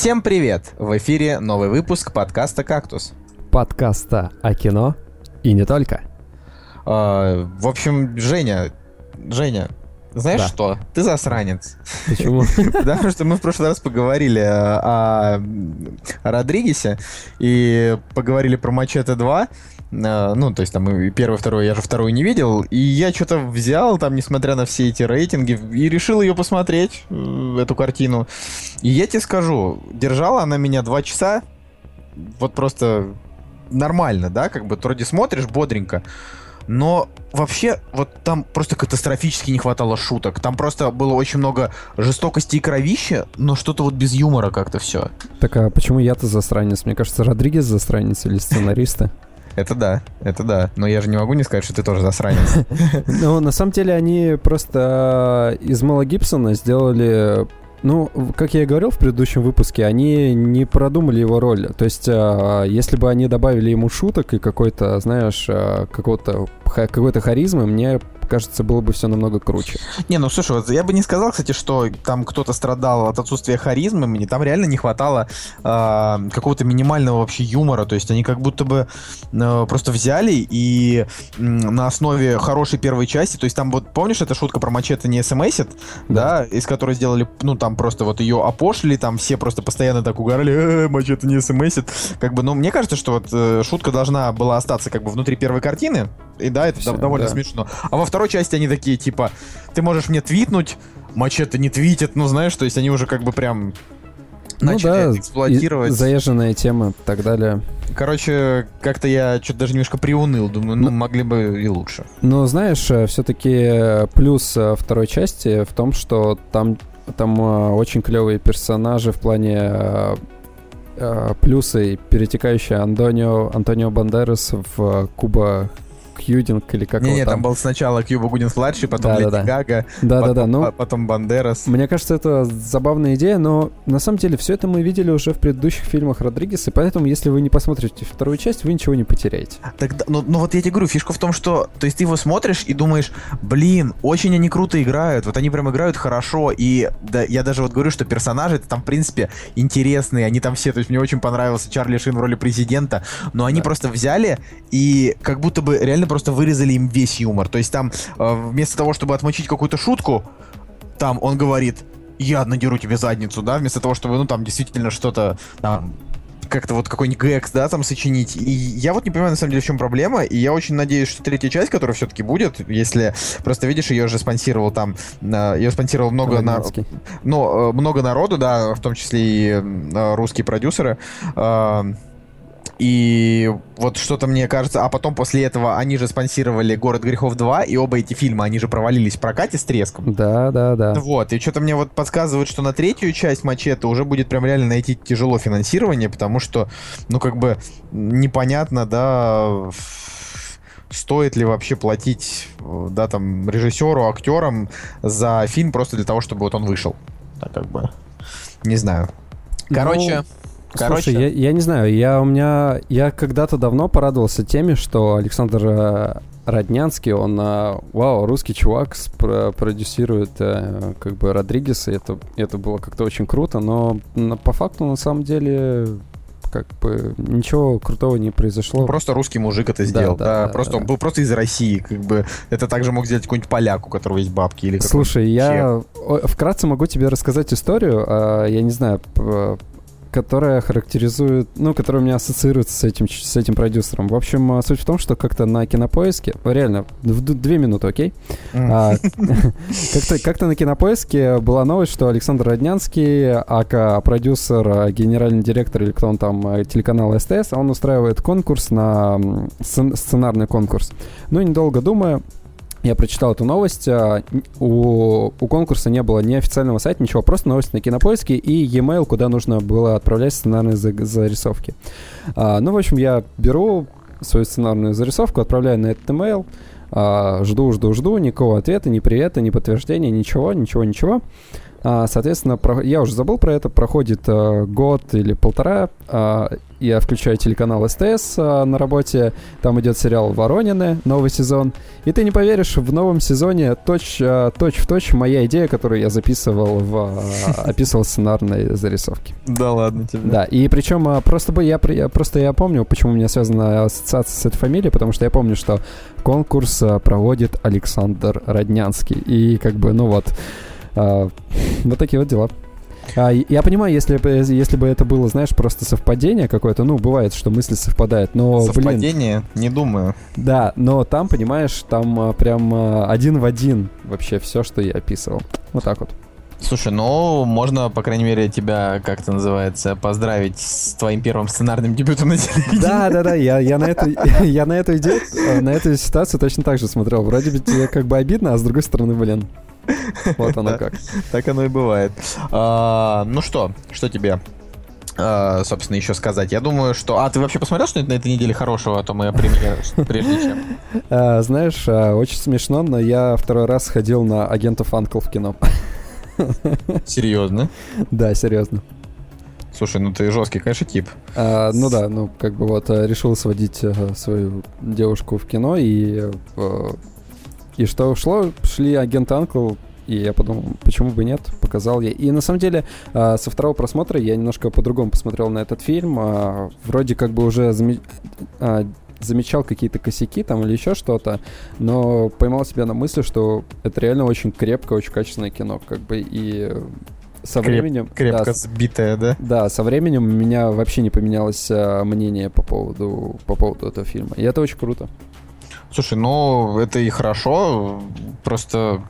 Всем привет! В эфире новый выпуск подкаста «Кактус». Подкаста о кино и не только. А, в общем, Женя, Женя, знаешь Да. что? Ты засранец. Почему? Потому что мы в прошлый раз поговорили о, о Родригесе и поговорили про Мачете 2. Э, Ну, то есть там и первый, второй, я же вторую не видел. И я что-то взял там, несмотря на все эти рейтинги, и решил ее посмотреть, э, эту картину. И я тебе скажу, держала она меня два часа, вот просто нормально, да, как бы вроде смотришь бодренько, но вообще вот там просто катастрофически не хватало шуток. Там просто было очень много жестокости и кровища, но что-то вот без юмора как-то все. Так а почему я-то засранец? Мне кажется, Родригес засранец или сценаристы. Это да, это да. Но я же не могу не сказать, что ты тоже засранец. Ну, на самом деле, они просто э, из Мела Гибсона сделали... Ну, как я и говорил в предыдущем выпуске, они не продумали его роль. То есть, э, если бы они добавили ему шуток и какой-то, знаешь, э, какого-то какой-то харизмы, мне кажется, было бы все намного круче. Не, ну слушай, вот я бы не сказал, кстати, что там кто-то страдал от отсутствия харизмы, мне там реально не хватало а, какого-то минимального вообще юмора, то есть они как будто бы э, просто взяли и м, на основе хорошей первой части, то есть там вот, помнишь, эта шутка про мачете не смсит, да, из которой сделали, ну там просто вот ее опошлили, там все просто постоянно так угорали, э, мачете не смсит, как бы, ну мне кажется, что вот э, шутка должна была остаться как бы внутри первой картины, и да, это Всё, довольно да. смешно. А во второй части они такие, типа, ты можешь мне твитнуть, мачете не твитит, ну знаешь, то есть они уже как бы прям начали ну да, эксплуатировать. заезженная тема и так далее. Короче, как-то я что-то даже немножко приуныл, думаю, ну, Ну- могли бы и лучше. Но знаешь, все-таки плюс э, второй части в том, что там, там э, очень клевые персонажи в плане э, э, плюсы, перетекающие Антонио, Антонио Бандерас в э, Куба Кьюдинг или как Не-не, его там там. был сначала Кьюба Гудин младший, потом Да-да-да. Леди Гага, Да-да-да, потом, ну, а- потом Бандерас. мне кажется, это забавная идея, но на самом деле все это мы видели уже в предыдущих фильмах Родригеса, и поэтому, если вы не посмотрите вторую часть, вы ничего не потеряете. Тогда, ну, ну вот я тебе говорю, фишка в том, что, то есть ты его смотришь и думаешь, блин, очень они круто играют, вот они прям играют хорошо, и да, я даже вот говорю, что персонажи там, в принципе, интересные, они там все, то есть мне очень понравился Чарли Шин в роли президента, но они Да. просто взяли и как будто бы реально просто вырезали им весь юмор, то есть там э, вместо того, чтобы отмочить какую-то шутку, там он говорит, я надеру тебе задницу, да, вместо того, чтобы, ну, там действительно что-то там как-то вот какой-нибудь гэкс, да, там сочинить. И я вот не понимаю, на самом деле, в чем проблема. И я очень надеюсь, что третья часть, которая все-таки будет, если просто видишь, ее же спонсировал там, э, ее спонсировал много, на, ну, э, много народу, да, в том числе и русские продюсеры. И вот что-то мне кажется, а потом после этого они же спонсировали «Город грехов 2», и оба эти фильма, они же провалились в прокате с треском. Да, да, да. Вот, и что-то мне вот подсказывает, что на третью часть Мачете уже будет прям реально найти тяжело финансирование, потому что, ну, как бы, непонятно, да, стоит ли вообще платить, да, там, режиссеру, актерам за фильм просто для того, чтобы вот он вышел. Так как бы, не знаю. Короче, короче, Слушай, я, я не знаю, я у меня, я когда-то давно порадовался теме, что Александр э, Роднянский, он, э, вау, русский чувак спро- продюсирует э, как бы Родригеса, это, это было как-то очень круто, но на- по факту на самом деле как бы ничего крутого не произошло. Просто русский мужик это сделал. да, Да, да, просто да. он был просто из России, как бы. Это также мог сделать какой-нибудь поляк, у которого есть бабки или Слушай, я о, вкратце могу тебе рассказать историю, а, я не знаю, которая характеризует, ну, которая у меня ассоциируется с этим, с этим продюсером. В общем, а, суть в том, что как-то на кинопоиске, реально, в две минуты, окей? А, Как-то на кинопоиске была новость, что Александр Роднянский, ака продюсер, а, генеральный директор или кто он там, телеканала СТС, он устраивает конкурс на сценарный конкурс. Ну, и недолго думая, я прочитал эту новость. а, У, у конкурса не было ни официального сайта, ничего, просто новость на кинопоиске и e-mail, куда нужно было отправлять сценарные за- зарисовки. А, ну, в общем, я беру свою сценарную зарисовку, отправляю на этот email, а, жду, жду, жду, никакого ответа, ни привета, ни подтверждения, ничего, ничего, ничего. А, соответственно, про- я уже забыл про это, проходит а, год или полтора, а, я включаю телеканал СТС а, на работе, там идет сериал «Воронины», новый сезон, и ты не поверишь, в новом сезоне точь, а, точь в точь моя идея, которую я записывал в... А, описывал сценарной зарисовке. Да ладно тебе. Да, и причем а, просто бы я, я просто я помню, почему у меня связана ассоциация с этой фамилией, потому что я помню, что конкурс а, проводит Александр Роднянский. И как бы, ну вот, а, вот такие вот дела. А, я понимаю, если если бы это было, знаешь, просто совпадение какое-то, ну, бывает, что мысли совпадают, но, Совпадение? блин... Не думаю. Да, но там, понимаешь, там а, прям а, один в один вообще все, что я описывал. Вот так вот. Слушай, ну, можно, по крайней мере, тебя, как это называется, поздравить с твоим первым сценарным дебютом на телевидении. Да, да, да, я, я, на, эту, я на эту идею, на эту ситуацию точно так же смотрел. Вроде бы тебе как бы обидно, а с другой стороны, блин, вот оно как. Так оно и бывает. А, ну что, что тебе Uh, собственно, еще сказать. Я думаю, что... А, ты вообще посмотрел что-нибудь на этой неделе хорошего, а то мы премьер прежде чем? Uh, знаешь, uh, очень смешно, но я второй раз сходил на агентов Анкл в кино. Серьезно? Да, серьезно. Слушай, ну ты жесткий, конечно, тип. А, ну да, ну как бы вот решил сводить свою девушку в кино и и что ушло, шли агент Анкл, и я подумал, почему бы нет, показал я. И на самом деле, э, со второго просмотра я немножко по-другому посмотрел на этот фильм. Э, вроде как бы уже заме... э, замечал какие-то косяки там или еще что-то, но поймал себя на мысли, что это реально очень крепкое, очень качественное кино, как бы, и со Креп, временем... Крепко да, сбитое, да? Да, со временем у меня вообще не поменялось а, мнение по поводу, по поводу этого фильма. И это очень круто. Слушай, ну это и хорошо, просто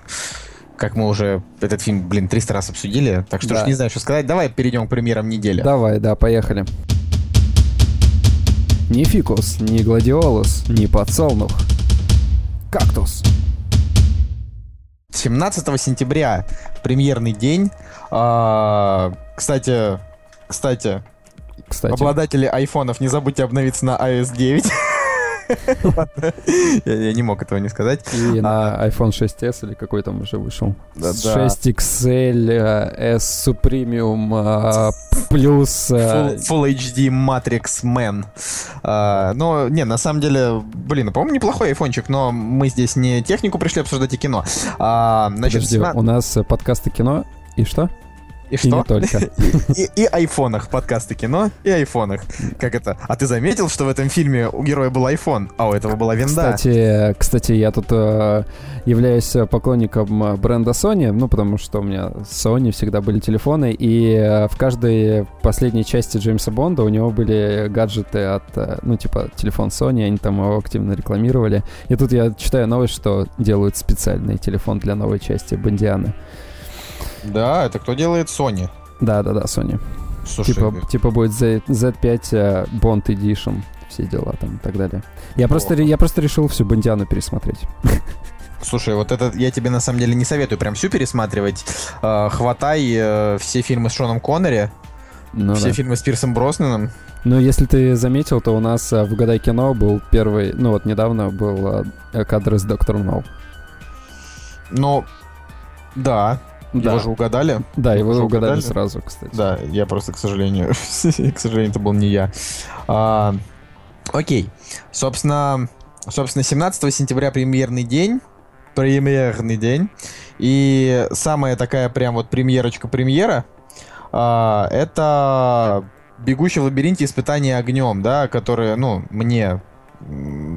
как мы уже этот фильм, блин, 300 раз обсудили, так что да. уж не знаю, что сказать. Давай перейдем к премьерам недели. Давай, да, поехали. Ни фикус, ни гладиолус, ни подсолнух. Кактус. 17 сентября премьерный день. А, кстати, кстати, кстати, обладатели айфонов, не забудьте обновиться на iOS 9. Я не мог этого не сказать. И на а, iPhone 6s или какой там уже вышел. 6XL, э, S Supremium, э, плюс... Э, Full HD Matrix Man. А, но, не, на самом деле, блин, по-моему, неплохой айфончик, но мы здесь не технику пришли обсуждать, и кино. А, Подожди, у нас подкасты кино, и что? И, что? не только. И, и, айфонах, подкасты кино, и айфонах. Как это? А ты заметил, что в этом фильме у героя был iPhone, а у этого была винда? Кстати, кстати я тут э, являюсь поклонником бренда Sony, ну, потому что у меня Sony всегда были телефоны, и э, в каждой последней части Джеймса Бонда у него были гаджеты от, э, ну, типа, телефон Sony, они там его активно рекламировали. И тут я читаю новость, что делают специальный телефон для новой части Бондианы. Да, это кто делает? Sony. Да, да, да, Sony. Слушай, типа, типа будет Z, Z5 uh, Bond Edition, все дела там и так далее. Я просто, я просто решил всю Бондиану пересмотреть. Слушай, вот это я тебе на самом деле не советую прям всю пересматривать. Uh, хватай uh, все фильмы с Шоном Коннери, ну, все да. фильмы с Пирсом Броснаном. Ну, если ты заметил, то у нас uh, в «Угадай кино» был первый, ну вот недавно был uh, кадр с Доктором Ноу. Ну, да, да. Его же угадали. Да, его, его угадали, угадали сразу, кстати. Да, я просто, к сожалению, к сожалению, это был не я. А, окей. Собственно, собственно, 17 сентября премьерный день. Премьерный день. И самая такая прям вот премьерочка-премьера а, это «Бегущий в лабиринте. Испытание огнем», да, которые, ну, мне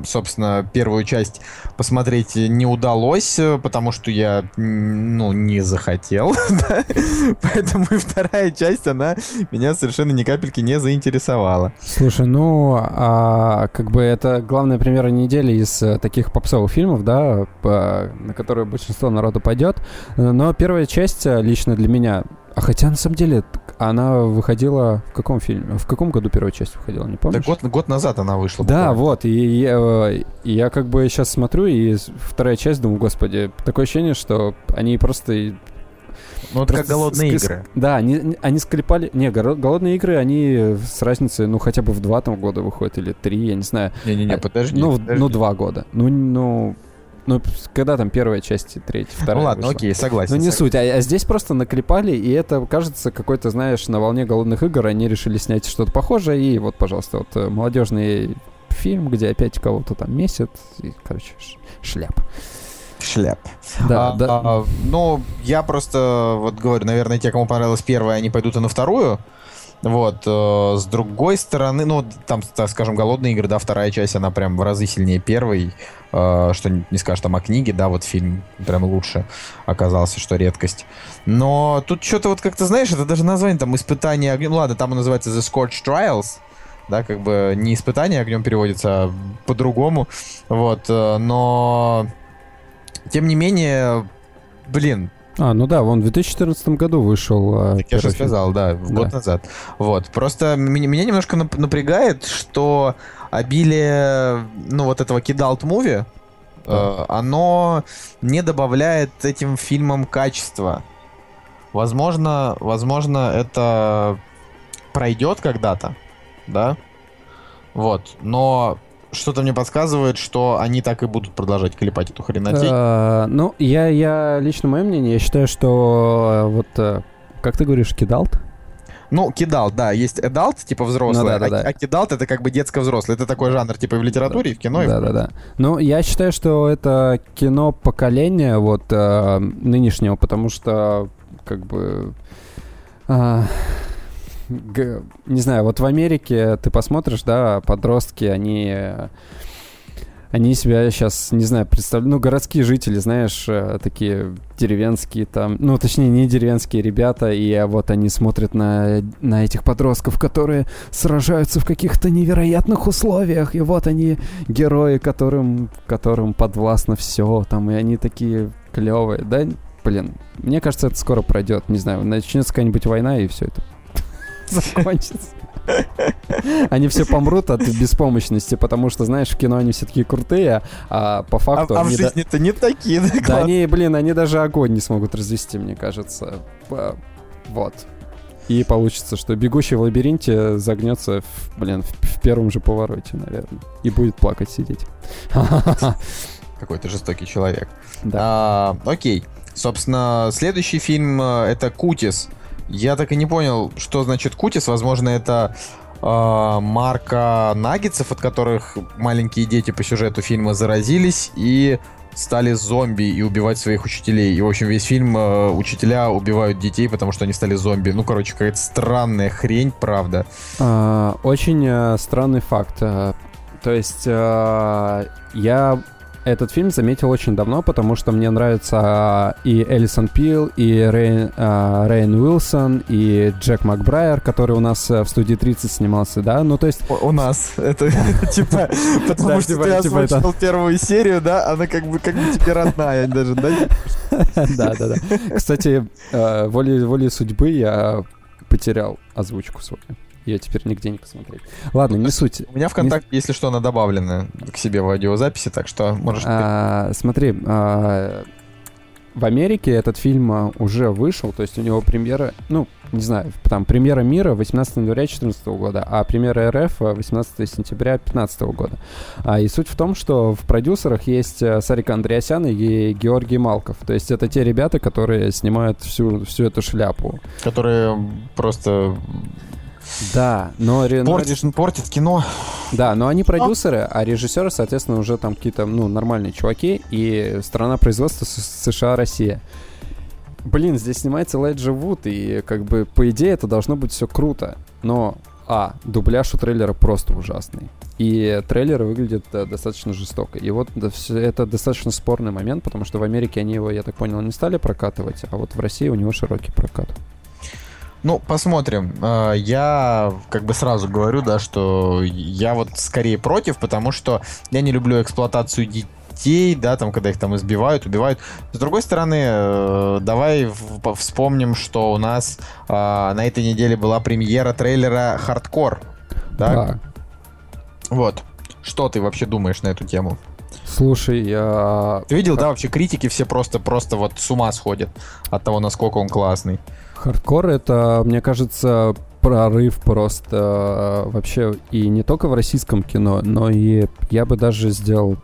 собственно, первую часть посмотреть не удалось, потому что я, ну, не захотел, Поэтому и вторая часть, она меня совершенно ни капельки не заинтересовала. Слушай, ну, а, как бы это главная премьера недели из э, таких попсовых фильмов, да, по, на которые большинство народу пойдет. Но первая часть э, лично для меня а хотя, на самом деле, она выходила в каком фильме? В каком году первая часть выходила, не помнишь? Да год, год назад она вышла. Да, буквально. вот. И я, и я как бы сейчас смотрю, и вторая часть думаю, господи, такое ощущение, что они просто ну, это как голодные ск- игры. Да, они, они склепали... Не, голодные игры, они с разницей, ну, хотя бы в два там года выходят, или три, я не знаю. Не-не-не, а, подожди. Ну, подожди. ну, два года. Ну, ну, ну, когда там первая часть, третья, вторая Ну ладно, вышла? окей, согласен. Ну не согласен. суть, а, а здесь просто наклепали, и это кажется какой-то, знаешь, на волне голодных игр они решили снять что-то похожее, и вот, пожалуйста, вот э, молодежный фильм, где опять кого-то там месят, и, короче, шляп. Шляп. Да, А, да. а, ну, я просто вот говорю, наверное, те, кому понравилась первая, они пойдут и на вторую. Вот, э, с другой стороны, ну, там, так скажем, голодные игры, да, вторая часть, она прям в разы сильнее первой, э, что не скажешь там о книге, да, вот фильм прям лучше оказался, что редкость. Но тут что-то вот как-то, знаешь, это даже название там «Испытание огнем», ну, ладно, там он называется The Scorched Trials, да, как бы не «Испытание огнем» переводится, а по-другому, вот, э, но тем не менее, блин, А, ну да, вон в 2014 году вышел. э, так я же сказал, да, в год Да. назад. Вот. Просто меня, меня немножко нап- напрягает, что обилие, ну, вот этого кидалт муви, э, оно не добавляет этим фильмам качества. Возможно, возможно, это пройдет когда-то, да? Вот. Но что-то мне подсказывает, что они так и будут продолжать клепать эту хренотень. Э, Ну, я, я лично мое мнение, я считаю, что э, вот, э, как ты говоришь, кидалт? Ну, кидал, да, есть adult, типа взрослый, Ну да, да, а, да. а кидалт это как бы детско-взрослый. Это такой жанр, типа и в литературе, и в кино, и в да, да, да. Ну, я считаю, что это кино поколения вот э, нынешнего, потому что как бы а, г- не знаю, вот в Америке ты посмотришь, да, подростки, они они себя сейчас, не знаю, представляют, ну, городские жители, знаешь, э, такие деревенские там, ну, точнее, не деревенские ребята, и вот они смотрят на, на этих подростков, которые сражаются в каких-то невероятных условиях, и вот они герои, которым, которым подвластно все, там, и они такие клевые, да, блин, мне кажется, это скоро пройдет, не знаю, начнется какая-нибудь война, и все это закончится. Они все помрут от беспомощности, потому что, знаешь, в кино они все такие крутые, а по А, факту а в они... да- жизни-то не такие, да, Да, они, блин, они даже огонь не смогут развести, мне кажется. Вот. И получится, что бегущий в лабиринте загнется, в, блин, в, в первом же повороте, наверное. И будет плакать сидеть. Какой ты жестокий человек. Да. А, окей. Собственно, следующий фильм э, это Кутис. Я так и не понял, что значит Кутис. Возможно, это э, марка наггетсов, от которых маленькие дети по сюжету фильма заразились и стали зомби и убивать своих учителей. И, в общем, весь фильм э, учителя убивают детей, потому что они стали зомби. Ну, короче, какая-то странная хрень, правда. А, Очень э, странный факт. Э, То есть э, я этот фильм заметил очень давно, потому что мне нравится э, и Элисон Пил, и Рейн, э, Рейн Уилсон, и Джек Макбрайер, который у нас э, в студии 30 снимался, да? Ну, то есть У, у нас это типа, потому что типа- ты типа озвучил первую серию, да, она как бы как бы тебе родная даже, да? Да, да, да. Кстати, э, волей судьбы я потерял озвучку свою. Ее теперь нигде не посмотреть. Ладно, не суть. У меня ВКонтакте, если что, она добавлена к себе в аудиозаписи, так что можешь... А, смотри, а, в Америке этот фильм а, уже вышел, то есть у него премьера, ну, не знаю, там премьера мира 18 января 2014 года, а премьера РФ а, 18 сентября 2015 года. А, и суть в том, что в продюсерах есть а, Сарик Андреасян и Георгий Малков. То есть это те ребята, которые снимают всю, всю эту шляпу. Которые просто Да, но... портишь, портят кино. Да, но они продюсеры, а режиссеры, соответственно, уже там какие-то, ну, нормальные чуваки, и страна производства США, Россия. Блин, здесь снимается Элайджа Вуд, и как бы, по идее, это должно быть все круто. Но, а, дубляж у трейлера просто ужасный. И трейлер выглядит э, достаточно жестоко. И вот да, всё- это достаточно спорный момент, потому что в Америке они его, я так понял, не стали прокатывать, а вот в России у него широкий прокат. Ну, посмотрим. Э, Я как бы сразу говорю, да, что я вот скорее против, потому что я не люблю эксплуатацию детей, да, там, когда их там избивают, убивают. С другой стороны, э, давай в- по- вспомним, что у нас э, на этой неделе была премьера трейлера «Хардкор». Так? Да. Вот. Что ты вообще думаешь на эту тему? Слушай, я... Ты видел, да, вообще критики все просто, просто вот с ума сходят от того, насколько он классный. Хардкор это, мне кажется, прорыв просто э, вообще и не только в российском кино, но и я бы даже сделал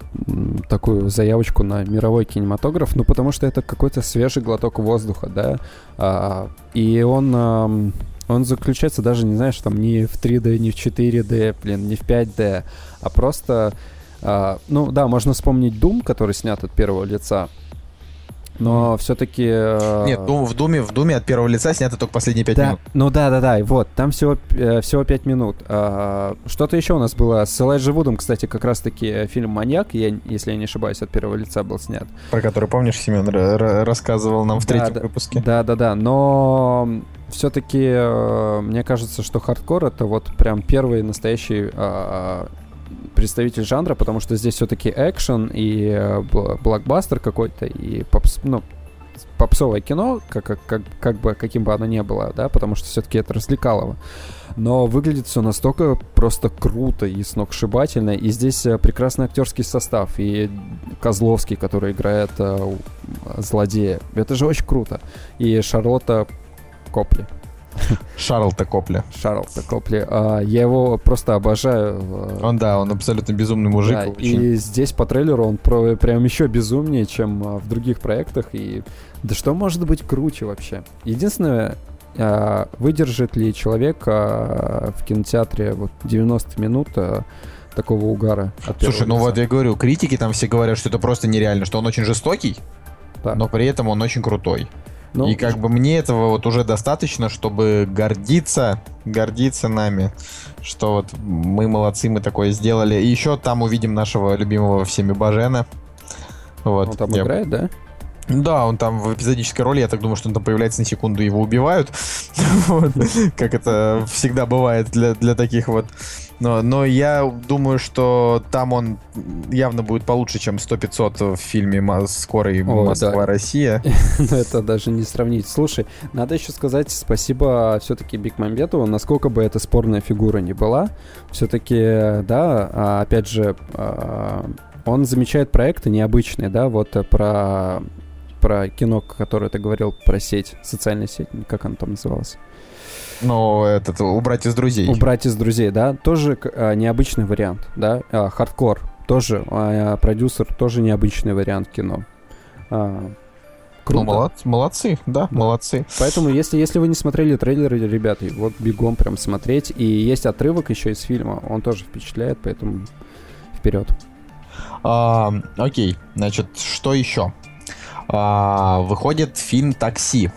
такую заявочку на мировой кинематограф, ну потому что это какой-то свежий глоток воздуха, да, а, и он он заключается даже, не знаешь, там не в 3D, не в 4D, блин, не в 5D, а просто, э, ну да, можно вспомнить Doom, который снят от первого лица, но все-таки... Э... Нет, в Думе, в Думе от первого лица снято только последние пять да, минут. Ну да, да, да, вот, там всего, э, всего 5 минут. А, что-то еще у нас было с Элайджи Вудом, кстати, как раз-таки фильм «Маньяк», я, если я не ошибаюсь, от первого лица был снят. Про который, помнишь, Семен рассказывал нам в да, третьем да, выпуске? Да, да, да, но все-таки э, мне кажется, что хардкор это вот прям первый настоящий э, представитель жанра, потому что здесь все-таки экшен и э, блокбастер какой-то, и попс, ну, попсовое кино, как, как, как, как бы, каким бы оно ни было, да, потому что все-таки это развлекалово. Но выглядит все настолько просто круто и сногсшибательно. И здесь э, прекрасный актерский состав. И Козловский, который играет э, злодея. Это же очень круто. И Шарлотта Копли. Шарлта Копли. Шарлта Копли. А, я его просто обожаю. Он, да, он абсолютно безумный мужик. Да, очень. И здесь по трейлеру он про, прям еще безумнее, чем а, в других проектах. И да что может быть круче вообще? Единственное, а, выдержит ли человек в кинотеатре вот 90 минут такого угара. Слушай, ну вот я говорю, критики там все говорят, что это просто нереально, что он очень жестокий, да. но при этом он очень крутой. Ну, и как бы мне этого вот уже достаточно, чтобы гордиться, гордиться нами, что вот мы молодцы, мы такое сделали. И еще там увидим нашего любимого всеми Бажена. Вот. Он там я... играет, да? Да, он там в эпизодической роли, я так думаю, что он там появляется на секунду, его убивают. Как это всегда бывает для, для таких вот. Но, но я думаю, что там он явно будет получше, чем 100-500 в фильме «Скорый Москва-Россия». Это даже не сравнить. Слушай, надо еще сказать спасибо все-таки Бекмамбетову, насколько бы эта спорная фигура не была. Все-таки, да, а, опять же, а, он замечает проекты необычные, да, вот про про кино, которое ты говорил, про сеть, социальная сеть, как она там называлась? Ну, этот, убрать из друзей. Убрать из друзей, да. Тоже а, необычный вариант, да. А, хардкор, тоже, а, продюсер, тоже необычный вариант кино. А, Круто. Ну, молодцы, молодцы, да, да, молодцы. Поэтому, если, если вы не смотрели трейлеры, ребята, вот бегом прям смотреть. И есть отрывок еще из фильма, он тоже впечатляет, поэтому вперед. А, окей, значит, что еще? А, выходит фильм «Такси».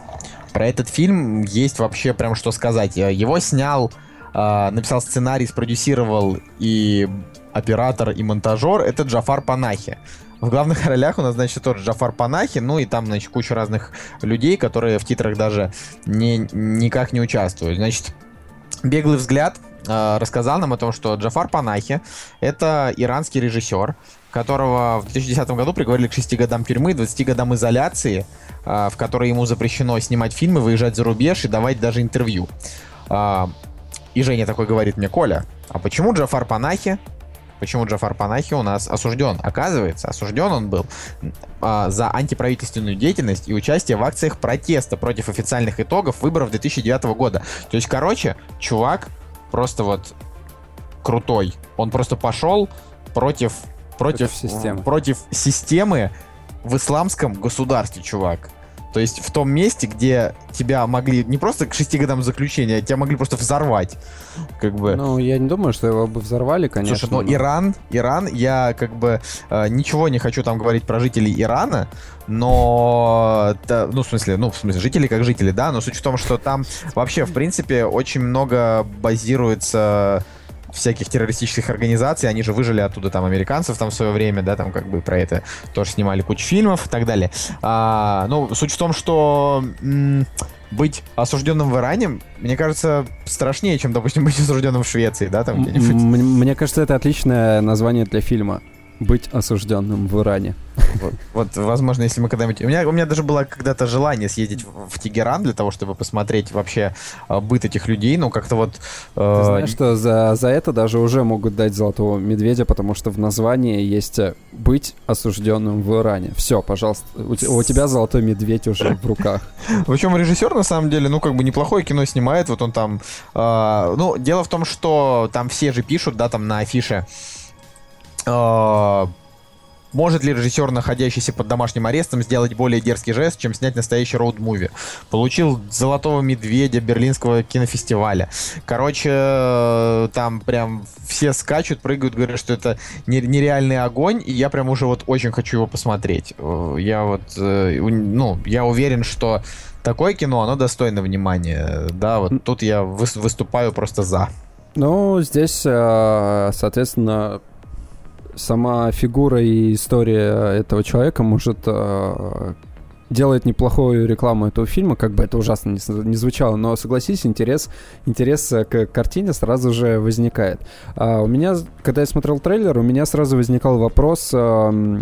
Про этот фильм есть вообще прям что сказать. Его снял, а, написал сценарий, спродюсировал и оператор, и монтажер. Это Джафар Панахи. В главных ролях у нас, значит, тот Джафар Панахи, ну и там, значит, куча разных людей, которые в титрах даже не, никак не участвуют. Значит, беглый взгляд э, рассказал нам о том, что Джафар Панахи — это иранский режиссер, которого в 2010 году приговорили к 6 годам тюрьмы, 20 годам изоляции, а, в которой ему запрещено снимать фильмы, выезжать за рубеж и давать даже интервью. А, и Женя такой говорит мне, Коля, а почему Джафар Панахи Почему Джафар Панахи у нас осужден? Оказывается, осужден он был а, за антиправительственную деятельность и участие в акциях протеста против официальных итогов выборов 2009 года. То есть, короче, чувак просто вот крутой. Он просто пошел против против, системы. против системы в исламском государстве, чувак. То есть в том месте, где тебя могли не просто к шести годам заключения, а тебя могли просто взорвать. Как бы. Ну, я не думаю, что его бы взорвали, конечно. Слушай, но, но... Иран, Иран, я как бы э, ничего не хочу там говорить про жителей Ирана, но, да, ну, в смысле, ну, в смысле, жители как жители, да, но суть в том, что там вообще, в принципе, очень много базируется всяких террористических организаций, они же выжили оттуда там американцев там в свое время, да, там как бы про это тоже снимали кучу фильмов и так далее. А, ну, суть в том, что м- быть осужденным в Иране, мне кажется, страшнее, чем, допустим, быть осужденным в Швеции, да, там где-нибудь. Мне кажется, это отличное название для фильма. Быть осужденным в Иране. Вот, вот, возможно, если мы когда-нибудь... У меня, у меня даже было когда-то желание съездить в, в Тегеран для того, чтобы посмотреть вообще э, быт этих людей, но как-то вот... Э... Ты знаешь, что за, за это даже уже могут дать золотого медведя, потому что в названии есть э, «быть осужденным в Иране». Все, пожалуйста, у, у тебя золотой медведь уже в руках. Причем режиссер, на самом деле, ну, как бы неплохое кино снимает, вот он там... Э, ну, дело в том, что там все же пишут, да, там на афише... Э, может ли режиссер, находящийся под домашним арестом, сделать более дерзкий жест, чем снять настоящий роуд-муви? Получил «Золотого медведя» Берлинского кинофестиваля. Короче, э, там прям все скачут, прыгают, говорят, что это нереальный огонь, и я прям уже вот очень хочу его посмотреть. Э, я вот, э, ну, я уверен, что такое кино, оно достойно внимания. Да, вот тут я выступаю просто за. Ну, здесь, соответственно, сама фигура и история этого человека может э, делает неплохую рекламу этого фильма, как бы это ужасно не, не звучало, но согласись, интерес, интерес к картине сразу же возникает. А у меня, когда я смотрел трейлер, у меня сразу возникал вопрос, э,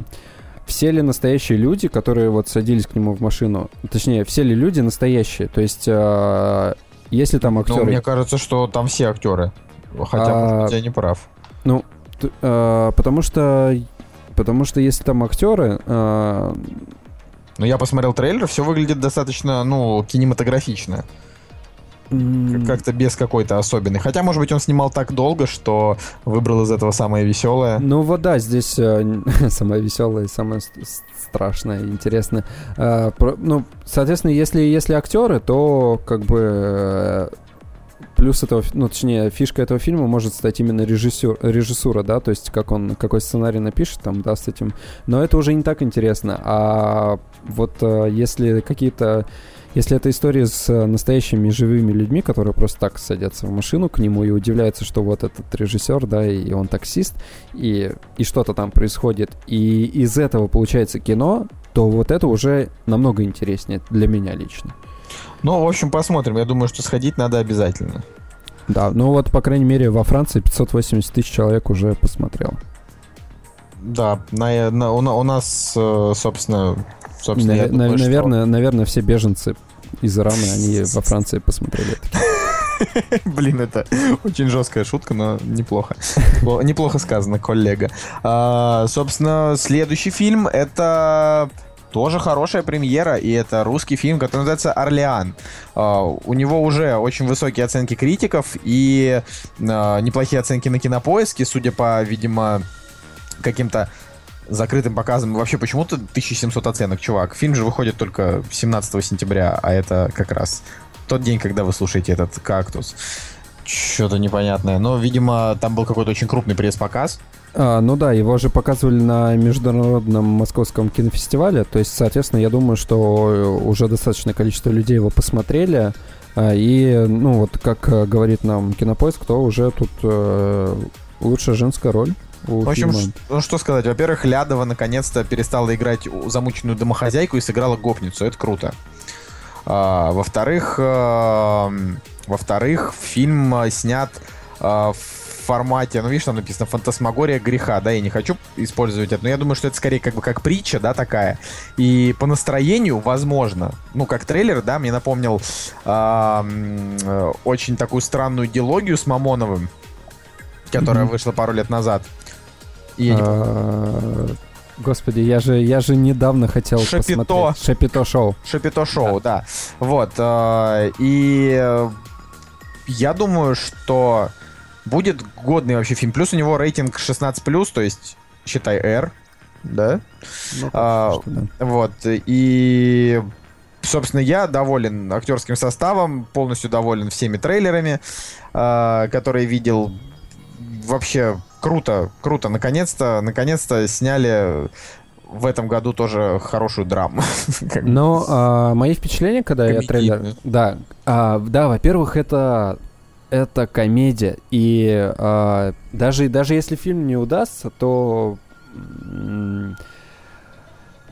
все ли настоящие люди, которые вот садились к нему в машину, точнее, все ли люди настоящие, то есть э, если там актеры... Ну, мне кажется, что там все актеры, хотя, а, может быть, я не прав. Ну, э, потому что потому что если там актеры э, ну, я посмотрел трейлер, все выглядит достаточно, ну, кинематографично. Как-то без какой-то особенной. Хотя, может быть, он снимал так долго, что выбрал из этого самое веселое. Ну вот да, здесь э, самое веселое и самое страшное, интересное. Э, про, ну, соответственно, если, если актеры, то как бы э, плюс этого, ну, точнее, фишка этого фильма может стать именно режиссер, режиссура, да, то есть как он, какой сценарий напишет там, да, с этим. Но это уже не так интересно. А вот э, если какие-то если это история с настоящими живыми людьми, которые просто так садятся в машину к нему и удивляются, что вот этот режиссер, да, и он таксист, и, и что-то там происходит, и из этого получается кино, то вот это уже намного интереснее для меня лично. Ну, в общем, посмотрим. Я думаю, что сходить надо обязательно. Да, ну вот, по крайней мере, во Франции 580 тысяч человек уже посмотрел. Да, на, на, у, у нас, э, собственно, собственно на, я думаю, на, наверное, что... наверное, все беженцы из Ирана, они во Франции посмотрели Блин, это очень жесткая шутка, но неплохо. Неплохо сказано, коллега. А, собственно, следующий фильм это тоже хорошая премьера, и это русский фильм, который называется «Орлеан». Uh, у него уже очень высокие оценки критиков и uh, неплохие оценки на кинопоиске, судя по, видимо, каким-то закрытым показом. Вообще, почему-то 1700 оценок, чувак. Фильм же выходит только 17 сентября, а это как раз тот день, когда вы слушаете этот «Кактус». Что-то непонятное. Но, видимо, там был какой-то очень крупный пресс-показ. А, ну да, его же показывали на международном московском кинофестивале. То есть, соответственно, я думаю, что уже достаточное количество людей его посмотрели. А, и, ну вот, как э, говорит нам Кинопоиск, то уже тут э, лучшая женская роль. У в общем, ш- ну что сказать. Во-первых, Лядова наконец-то перестала играть замученную домохозяйку и сыграла гопницу. Это круто. А, во-вторых, э, во-вторых, фильм снят э, в формате, ну, видишь, там написано «Фантасмагория греха», да, я не хочу использовать это, но я думаю, что это скорее как бы как притча, да, такая. И по настроению, возможно, ну, как трейлер, да, мне напомнил э, очень такую странную диалогию с Мамоновым, которая mm-hmm. вышла пару лет назад. И я не а, Господи, я же, я же недавно хотел Шапито. посмотреть. Шапито шоу. Шапито шоу, да. да. Вот. Э, и я думаю, что будет годный вообще фильм. Плюс у него рейтинг 16+, то есть, считай, R, да? Ну, а, что, да. Вот, и... Собственно, я доволен актерским составом, полностью доволен всеми трейлерами, э, которые видел. Вообще круто, круто. Наконец-то, наконец-то сняли в этом году тоже хорошую драму. Но а, мои впечатления, когда я трейлер... Да, а, да, во-первых, это это комедия. И э, даже, даже если фильм не удастся, то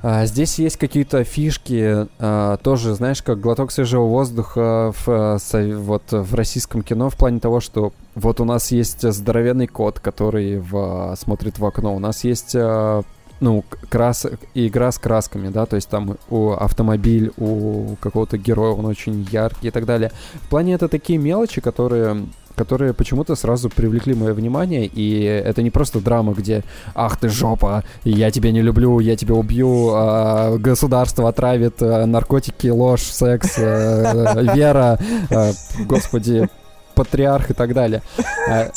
э, здесь есть какие-то фишки. Э, тоже, знаешь, как глоток свежего воздуха в, вот, в российском кино в плане того, что вот у нас есть здоровенный кот, который в, смотрит в окно. У нас есть... Э, ну, крас... игра с красками, да, то есть там у автомобиль, у какого-то героя, он очень яркий и так далее. В плане это такие мелочи, которые которые почему-то сразу привлекли мое внимание, и это не просто драма, где «Ах ты жопа, я тебя не люблю, я тебя убью, а, государство отравит, а, наркотики, ложь, секс, а, вера, а, господи, патриарх и так далее. А,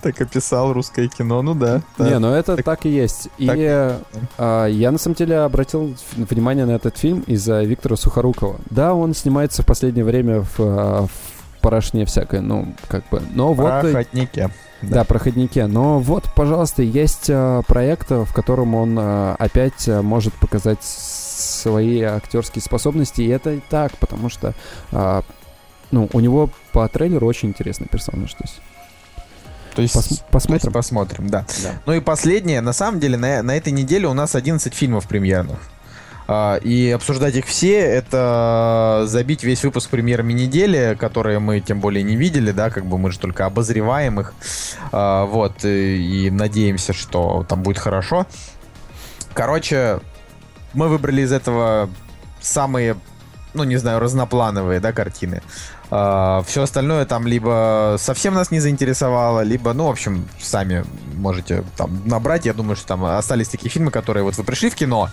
Так описал русское кино, ну да. Не, ну это так и есть. И а, я на самом деле обратил внимание на этот фильм из-за Виктора Сухорукова. Да, он снимается в последнее время в, а, в порошне всякой, ну, как бы. Но вот... Проходнике. Да, проходнике. Но вот, пожалуйста, есть проект, в котором он опять может показать свои актерские способности. И это и так, потому что ну, у него по трейлеру очень интересный персонаж. То есть, То есть пос- посмотрим. посмотрим, да. Да. Ну и последнее, на самом деле, на, на этой неделе у нас 11 фильмов премьерных. А, и обсуждать их все, это забить весь выпуск премьерами недели, которые мы тем более не видели, да, как бы мы же только обозреваем их. А, вот, и, и надеемся, что там будет хорошо. Короче, мы выбрали из этого самые, ну не знаю, разноплановые, да, картины. все остальное там либо совсем нас не заинтересовало, либо, ну, в общем, сами можете там набрать. Я думаю, что там остались такие фильмы, которые вот вы пришли в кино,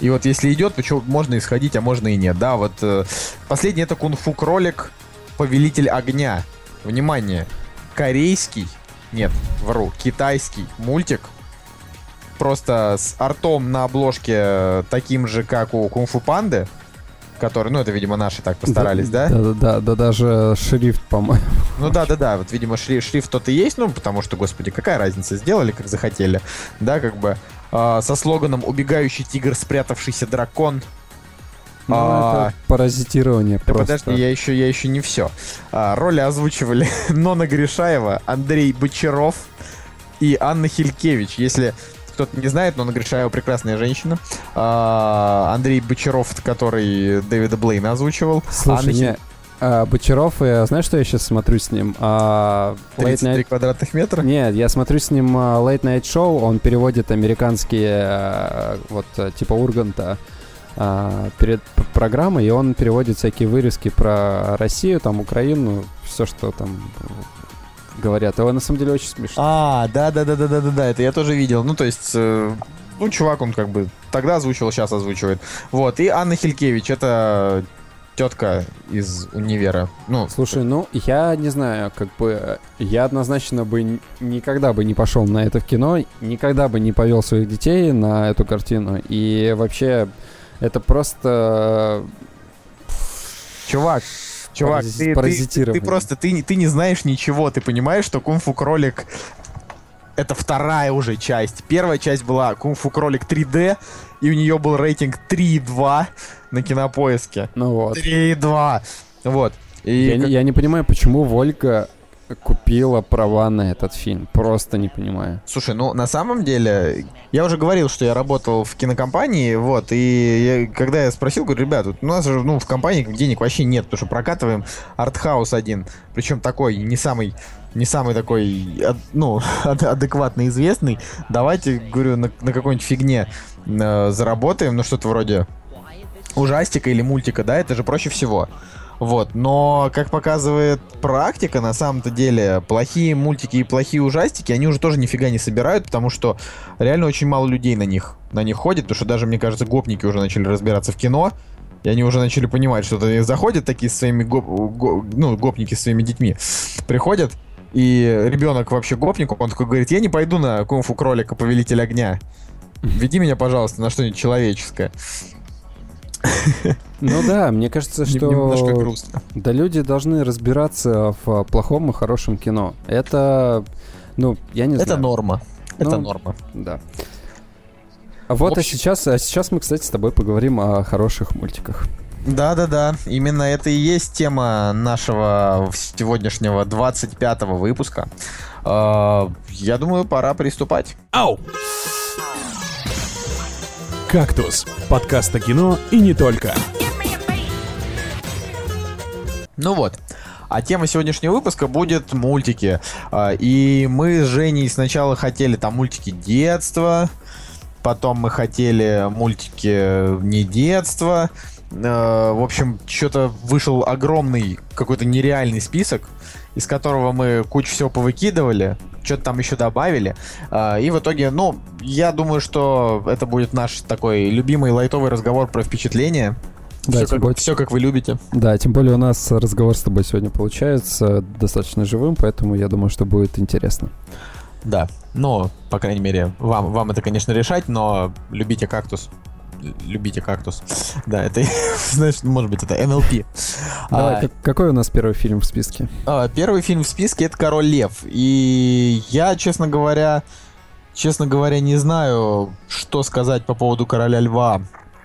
и вот если идет, то чё, можно исходить, а можно и нет. Да, вот э, последний это кунг-фу кролик, повелитель огня. Внимание, корейский, нет, вру, китайский мультик. Просто с артом на обложке таким же, как у кунг-фу панды. Который, ну это, видимо, наши так постарались, да? Да, да, да, да, даже шрифт, по-моему. Ну да, да, да, вот, видимо, шрифт, шрифт тот и есть, ну, потому что, господи, какая разница, сделали, как захотели, да, как бы, а, со слоганом «Убегающий тигр, спрятавшийся дракон». Ну, А, это паразитирование Да просто. подожди, я еще, я еще не все. роли озвучивали Нона Гришаева, Андрей Бочаров и Анна Хилькевич. Если кто-то не знает, Нона Гришаева прекрасная женщина. А, Андрей Бочаров, который Дэвида Блейна озвучивал. Слушай, Анна не, а, Бочаров, я, знаешь, что я сейчас смотрю с ним? А, Хиль- Late 33 Night... квадратных метра. Нет, я смотрю с ним а, Late Night Show, он переводит американские, а, вот, а, типа Урганта, перед программой, и он переводит всякие вырезки про Россию, там, Украину, все, что там говорят. Его на самом деле очень смешно. А, да, да, да, да, да, да, да, это я тоже видел. Ну, то есть, э, ну, чувак, он как бы тогда озвучивал, сейчас озвучивает. Вот, и Анна Хилькевич, это тетка из универа. Ну, Слушай, ну, я не знаю, как бы, э, я однозначно бы никогда бы не пошел на это в кино, никогда бы не повел своих детей на эту картину, и вообще, это просто... чувак, чувак, ты, ты- ты просто, ты, не- ты не знаешь ничего, ты понимаешь, что Кунг-фу кролик это вторая уже часть. Первая часть была Кунг-фу кролик 3D, и у нее был рейтинг 3,2 на кинопоиске. Ну вот. 3,2. Вот. И Я, как- не, я не понимаю, почему Вольга купила права на этот фильм. Просто не понимаю. Слушай, ну на самом деле, я уже говорил, что я работал в кинокомпании, вот, и я- когда я спросил, говорю, ребят, вот у нас же, ну, в компании денег вообще нет, потому что прокатываем артхаус один, причем такой, не самый, не самый такой, ад- ну, ад- адекватно известный, давайте, говорю, на, на какой-нибудь фигне э, заработаем, ну, что-то вроде ужастика или мультика, да, это же проще всего. Вот, но, как показывает практика, на самом-то деле, плохие мультики и плохие ужастики, они уже тоже нифига не собирают, потому что реально очень мало людей на них, на них ходит, потому что даже, мне кажется, гопники уже начали разбираться в кино, и они уже начали понимать, что то заходят такие своими, гоп- го- ну, гопники с своими детьми, приходят, и ребенок вообще гопник, он такой говорит, я не пойду на кунг-фу кролика Повелитель огня, веди меня, пожалуйста, на что-нибудь человеческое. Ну да, мне кажется, что... Немножко грустно. Да люди должны разбираться в плохом и хорошем кино. Это, ну, я не Это знаю. норма. Это Ну, норма. Да. А вот, а сейчас, а сейчас мы, кстати, с тобой поговорим о хороших мультиках. Да-да-да, именно это и есть тема нашего сегодняшнего 25-го выпуска. А, Я думаю, пора приступать. Ау! «Кактус» — подкаст о кино и не только. Ну вот. А тема сегодняшнего выпуска будет мультики. А, И мы с Женей сначала хотели там мультики детства, потом мы хотели мультики не детства. Э, в общем, что-то вышел огромный какой-то нереальный список, из которого мы кучу всего повыкидывали, что-то там еще добавили. Э, и в итоге, ну, я думаю, что это будет наш такой любимый лайтовый разговор про впечатления. Да, все, как, более- все как вы любите. Да, тем более у нас разговор с тобой сегодня получается достаточно живым, поэтому я думаю, что будет интересно. Да. Ну, по крайней мере, вам, вам это, конечно, решать, но любите кактус. Любите кактус. Да, это, знаешь, может быть, это NLP. Давай, А, как- какой у нас первый фильм в списке? а, Первый фильм в списке это Король Лев. И я, честно говоря, честно говоря, не знаю, что сказать по поводу Короля Льва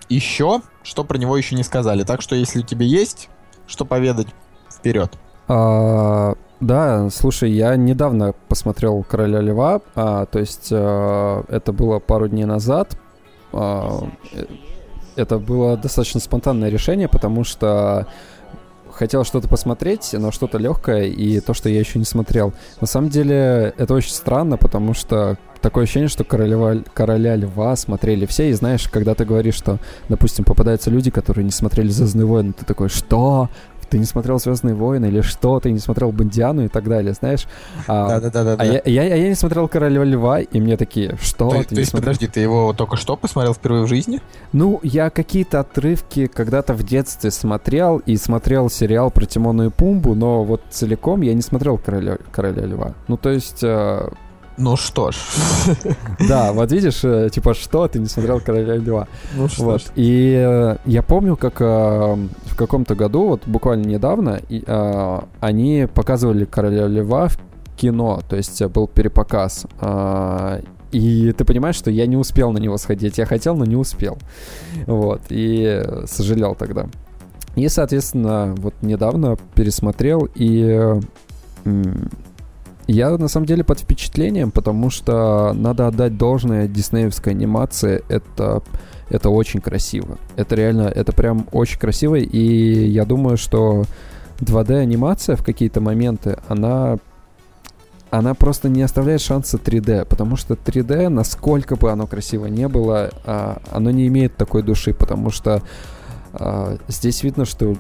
еще, что про него еще не сказали. Так что, если у тебя есть что поведать, вперед. А, да, слушай, я недавно посмотрел «Короля льва», а, то есть а, это было пару дней назад. А, это было достаточно спонтанное решение, потому что хотел что-то посмотреть, но что-то легкое, и то, что я еще не смотрел. На самом деле, это очень странно, потому что такое ощущение, что «Короля, «Короля льва» смотрели все, и знаешь, когда ты говоришь, что, допустим, попадаются люди, которые не смотрели «Звездные войны», ты такой, что? Ты не смотрел «Звездные войны» или что? Ты не смотрел «Бондиану» и так далее, знаешь? А, Да-да-да. а я, я, а я не смотрел «Короля льва», и мне такие, что? То, ты то есть, смотрел?» подожди, ты его только что посмотрел впервые в жизни? Ну, я какие-то отрывки когда-то в детстве смотрел, и смотрел сериал про Тимона и Пумбу, но вот целиком я не смотрел «Короля, «Короля льва». Ну, то есть... э, Ну что ж. Да, вот видишь, э, типа, что ты не смотрел «Короля льва»? Ну Вот. И э, я помню, как э, в каком-то году, вот буквально недавно, и, э, они показывали «Короля льва» в кино, то есть был перепоказ. А, И ты понимаешь, что я не успел на него сходить. Я хотел, но не успел. Вот. И сожалел тогда. И, соответственно, вот недавно пересмотрел, и я на самом деле под впечатлением, потому что надо отдать должное диснеевской анимации. Это, это очень красиво. Это реально, это прям очень красиво. И я думаю, что 2D анимация в какие-то моменты, она она просто не оставляет шанса 3D, потому что 3D, насколько бы оно красиво не было, а, оно не имеет такой души, потому что а, здесь видно, что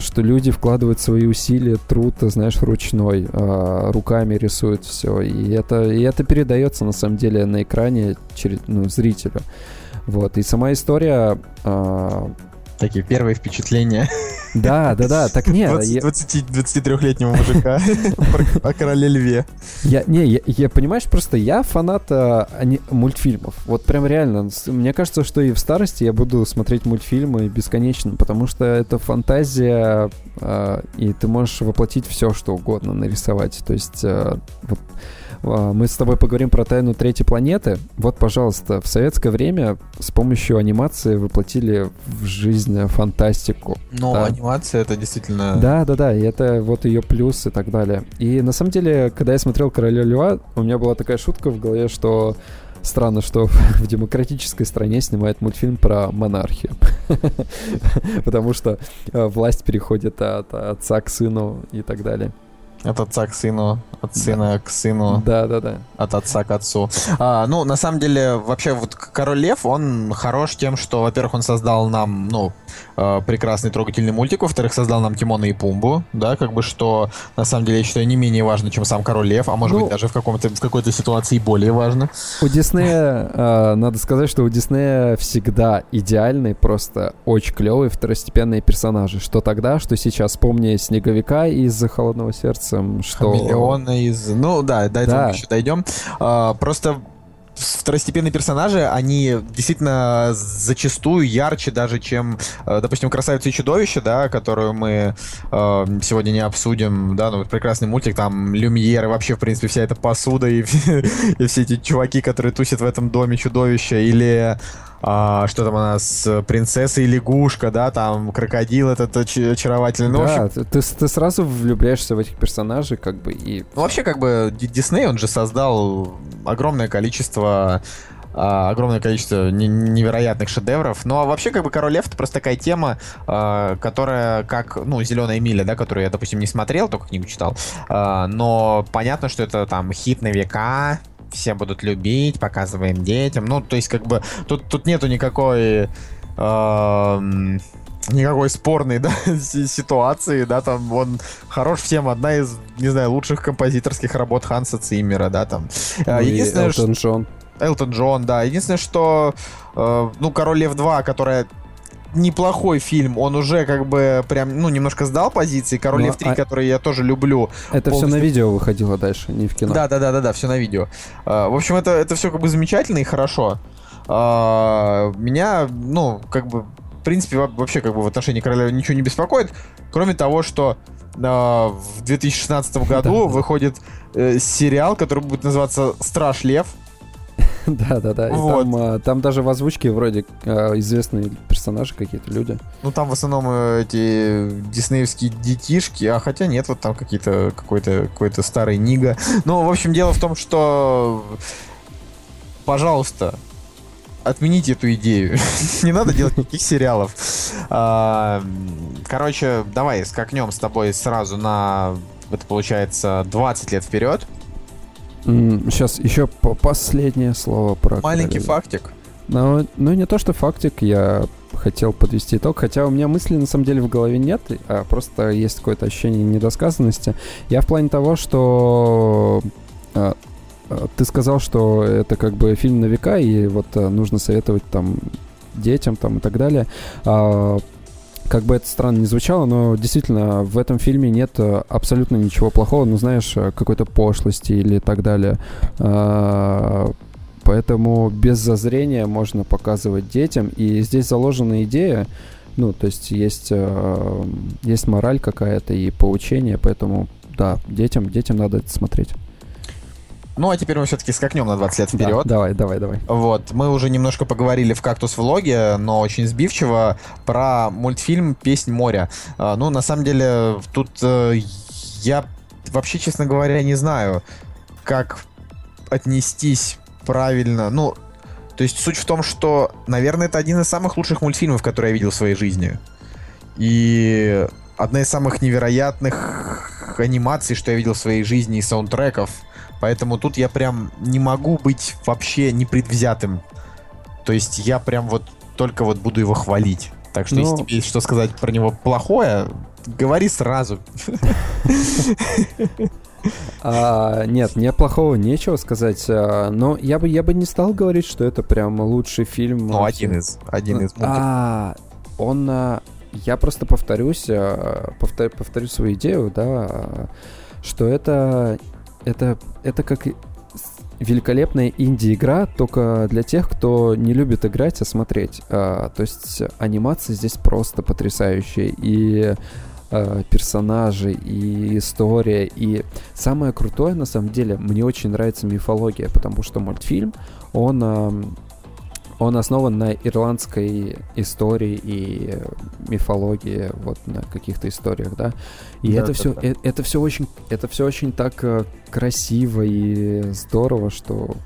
что люди вкладывают свои усилия, труд, знаешь, ручной, а, руками рисуют все, и это, и это передается на самом деле на экране через ну, зрителю. Вот, и сама история... а, Такие первые впечатления да, да, да, так нет, я- 23-летнего мужика о короле льве. Я, не, я, я, понимаешь, просто я фанат а, ани- мультфильмов. Вот прям реально. Мне кажется, что и в старости я буду смотреть мультфильмы бесконечно, потому что это фантазия, а, и ты можешь воплотить все, что угодно нарисовать. То есть а, вот, а, мы с тобой поговорим про тайну третьей планеты. Вот, пожалуйста, в советское время с помощью анимации воплотили в жизнь фантастику. Но Да. анимация это действительно... Да, да, да, и это вот ее плюс и так далее. И на самом деле, когда я смотрел Короля Льва, у меня была такая шутка в голове, что странно, что в демократической стране снимают мультфильм про монархию. Потому что э, власть переходит от отца к сыну и так далее. От отца к сыну, от сына к сыну, Да, да, да. от отца к отцу. А, ну, на самом деле, вообще, вот Король Лев, он хорош тем, что, во-первых, он создал нам, ну, э, прекрасный трогательный мультик, во-вторых, создал нам Тимона и Пумбу, да, как бы, что, на самом деле, я считаю, не менее важно, чем сам Король Лев, а может Ну- быть, даже в, каком-то, в какой-то ситуации более важно. У Диснея, э, надо сказать, что у Диснея всегда идеальные, просто очень клевые второстепенные персонажи. Что тогда, что сейчас. Помни Снеговика из «Холодного сердца», что... Хамелеоны из... Ну, да, до этого Да. мы еще дойдем. А, просто второстепенные персонажи, они действительно зачастую ярче даже, чем, э, допустим, «Красавица и чудовище», да, которую мы э, сегодня не обсудим, да, ну, прекрасный мультик, там, Люмьер, и вообще, в принципе, вся эта посуда и, и все эти чуваки, которые тусят в этом доме чудовища, или а, что там у нас, э, принцесса и лягушка, да, там, крокодил этот оч- очаровательный, ну, в общем, да, ты, ты с- сразу влюбляешься в этих персонажей, как бы, и... Ну, вообще, как бы, Ди- Дисней, он же создал огромное количество а, огромное количество не- невероятных шедевров. Ну, а вообще, как бы, Король Лев — это просто такая тема, а, которая, как, ну, «Зеленая миля», да, которую я, допустим, не смотрел, только книгу читал, но понятно, что это там хит на века, все будут любить, показываем детям. Ну, то есть, как бы, тут, тут нету никакой... Э, никакой спорной да, ситуации, да, там он хорош всем, одна из, не знаю, лучших композиторских работ Ханса Циммера, да, там. Ну, Единственное, Элтон что... Джон. Элтон Джон, да. Единственное, что, э, ну, Король Лев 2, которая неплохой фильм, он уже как бы прям, ну, немножко сдал позиции. Король ну, Лев 3, а... который я тоже люблю. Это полностью... все на видео выходило дальше, не в кино. Да, да, да, да, да, все на видео. Uh, в общем, это, это все как бы замечательно и хорошо. Uh, меня, ну, как бы, в принципе, вообще как бы в отношении Короля ничего не беспокоит, кроме того, что uh, в 2016 году выходит э, сериал, который будет называться «Страж Лев», да, да, да. Вот. Там, а, там даже в озвучке вроде а, известные персонажи какие-то люди. Ну там в основном э, эти диснеевские детишки, а хотя нет, вот там какие-то какой-то какой-то старый Нига. Ну, в общем, дело в том, что пожалуйста, отмените эту идею. Не надо делать никаких сериалов. А, короче, давай скакнем с тобой сразу на, это получается, 20 лет вперед. Сейчас еще последнее слово про... Маленький Короля. фактик. Ну, ну, не то, что фактик, я хотел подвести итог, хотя у меня мысли на самом деле в голове нет, а просто есть какое-то ощущение недосказанности. Я в плане того, что а, а, ты сказал, что это как бы фильм на века, и вот а, нужно советовать там детям там и так далее. Как бы это странно не звучало, но действительно в этом фильме нет э, абсолютно ничего плохого, ну знаешь, э, какой-то пошлости или так далее. А, поэтому без зазрения можно показывать детям. И здесь заложена идея, ну, то есть есть, э, есть мораль какая-то и поучение, поэтому да, детям, детям надо это смотреть. Ну, а теперь мы все-таки скакнем на 20 лет вперед. Да, давай, давай, давай. Вот, мы уже немножко поговорили в «Кактус-влоге», но очень сбивчиво, про мультфильм «Песнь моря». А, ну, на самом деле, тут э, я вообще, честно говоря, не знаю, как отнестись правильно. Ну, то есть суть в том, что, наверное, это один из самых лучших мультфильмов, которые я видел в своей жизни. И одна из самых невероятных анимаций, что я видел в своей жизни, и саундтреков — Поэтому тут я прям не могу быть вообще непредвзятым. То есть я прям вот только вот буду его хвалить. Так что, ну... если тебе есть что сказать про него плохое, говори сразу. А, нет, мне плохого нечего сказать, а, но я бы я бы не стал говорить, что это прям лучший фильм. Ну один из, один из. А, он, а, я просто повторюсь, а, повторю, повторю свою идею, да, что это это, это как великолепная инди-игра, только для тех, кто не любит играть, а смотреть. А, то есть анимация здесь просто потрясающая. И а, персонажи, и история. И самое крутое, на самом деле, мне очень нравится мифология, потому что мультфильм, он... он основан на ирландской истории и мифологии, вот на каких-то историях, да. И да, это все, да. Это, это все очень, это все очень так э, красиво и здорово, что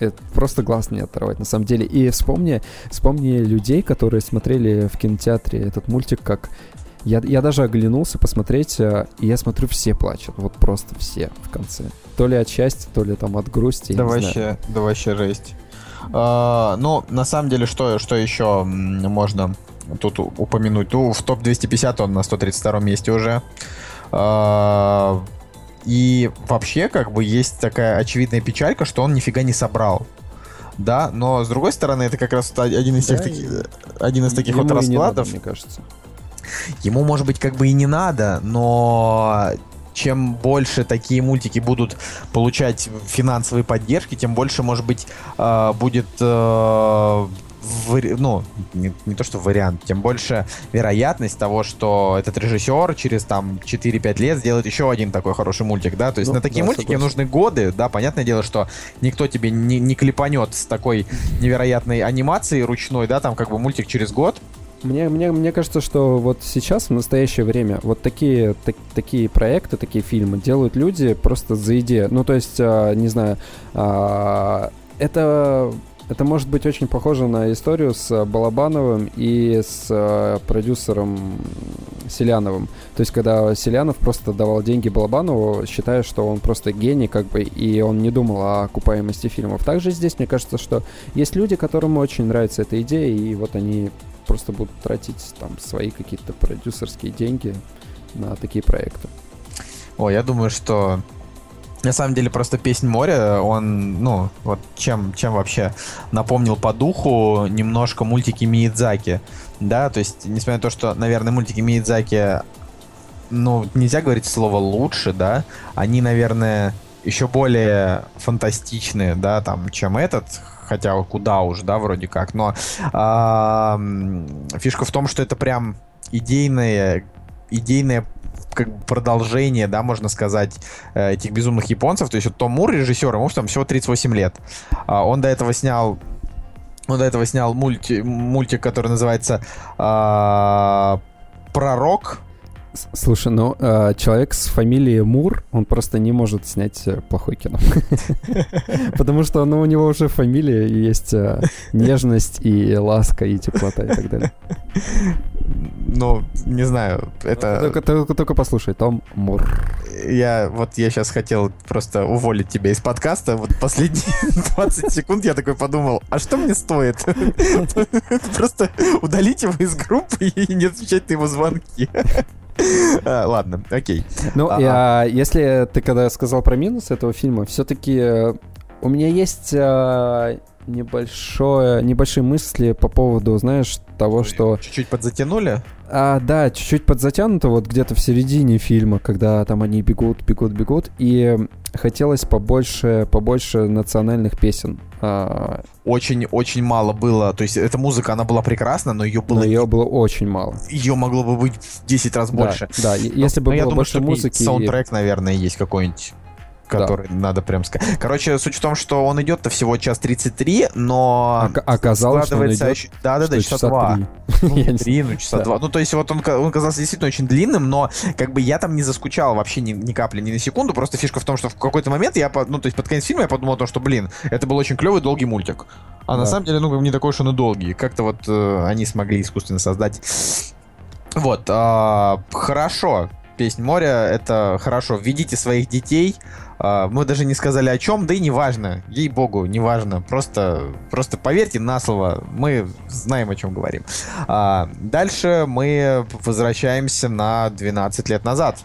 это просто глаз не оторвать, на самом деле. И вспомни, вспомни людей, которые смотрели в кинотеатре этот мультик, как я, я даже оглянулся посмотреть, э, и я смотрю, все плачут. Вот просто все в конце. То ли от счастья, то ли там от грусти. Да вообще, да вообще жесть. Uh, ну, на самом деле, что, что еще можно тут упомянуть? Ну, в топ-250 он на 132 месте уже. Uh, и вообще, как бы, есть такая очевидная печалька, что он нифига не собрал. Да, но с другой стороны, это как раз один из, да, тех, таки, один из таких вот раскладов. Надо, мне кажется. Ему, может быть, как бы и не надо, но чем больше такие мультики будут получать финансовые поддержки, тем больше, может быть, э, будет э, ну, не, не то что вариант, тем больше вероятность того, что этот режиссер через там 4-5 лет сделает еще один такой хороший мультик, да, то есть ну, на такие да, мультики согласен. нужны годы, да, понятное дело, что никто тебе не, не клепанет с такой невероятной анимацией ручной, да, там как бы мультик через год, мне, мне, мне кажется, что вот сейчас, в настоящее время, вот такие, так, такие проекты, такие фильмы делают люди просто за идею. Ну, то есть, а, не знаю, а, это это может быть очень похоже на историю с Балабановым и с э, продюсером Селяновым. То есть, когда Селянов просто давал деньги Балабанову, считая, что он просто гений, как бы, и он не думал о окупаемости фильмов. Также здесь, мне кажется, что есть люди, которым очень нравится эта идея, и вот они просто будут тратить там свои какие-то продюсерские деньги на такие проекты. О, я думаю, что на самом деле просто «Песнь моря», он, ну, вот чем, чем вообще напомнил по духу немножко мультики Миядзаки, да, то есть, несмотря на то, что, наверное, мультики Миядзаки, ну, нельзя говорить слово «лучше», да, они, наверное, еще более фантастичные, да, там, чем этот, хотя куда уж, да, вроде как, но а, фишка в том, что это прям идейная, идейная как бы продолжение, да, можно сказать, э, этих безумных японцев. То есть вот Том Мур, режиссер, ему там всего 38 лет. А, он до этого снял он до этого снял мульти, мультик, который называется э, «Пророк», Слушай, ну э, человек с фамилией Мур, он просто не может снять э, плохое кино. Потому что ну, у него уже фамилия есть э, нежность и ласка и теплота и так далее. Ну, не знаю, это... Только, только, только послушай, Том Мур. Я вот я сейчас хотел просто уволить тебя из подкаста. Вот последние 20 секунд я такой подумал, а что мне стоит? Просто удалить его из группы и не отвечать на его звонки. А, ладно, окей. Ну, а, если ты когда сказал про минус этого фильма, все-таки э, у меня есть э, небольшое, небольшие мысли по поводу, знаешь, того, что... Чуть-чуть подзатянули? А, да, чуть-чуть подзатянуто, вот где-то в середине фильма, когда там они бегут, бегут, бегут, и хотелось побольше, побольше национальных песен. Очень-очень а, мало было, то есть эта музыка, она была прекрасна, но ее было... Но ее было очень мало. Ее могло бы быть в 10 раз больше. Да, да. если бы но было больше думаю, музыки... Саундтрек, наверное, есть какой-нибудь который да. надо прям сказать. Короче, суть в том, что он идет-то всего час 33, но... Ок- оказалось, что он идет... Да-да-да, часа, часа два. Ну, три, ну, часа два. Ну, то есть вот он, он казался действительно очень длинным, но как бы я там не заскучал вообще ни, ни капли, ни на секунду. Просто фишка в том, что в какой-то момент я, ну, то есть под конец фильма я подумал о том, что, блин, это был очень клевый долгий мультик. А да. на самом деле, ну, не такой уж он и долгий. Как-то вот э, они смогли искусственно создать. Вот, э, хорошо. Песнь моря, это хорошо. Введите своих детей а, мы даже не сказали о чем, да и неважно. Ей-богу, неважно. Просто, просто поверьте на слово, мы знаем, о чем говорим. А, дальше мы возвращаемся на 12 лет назад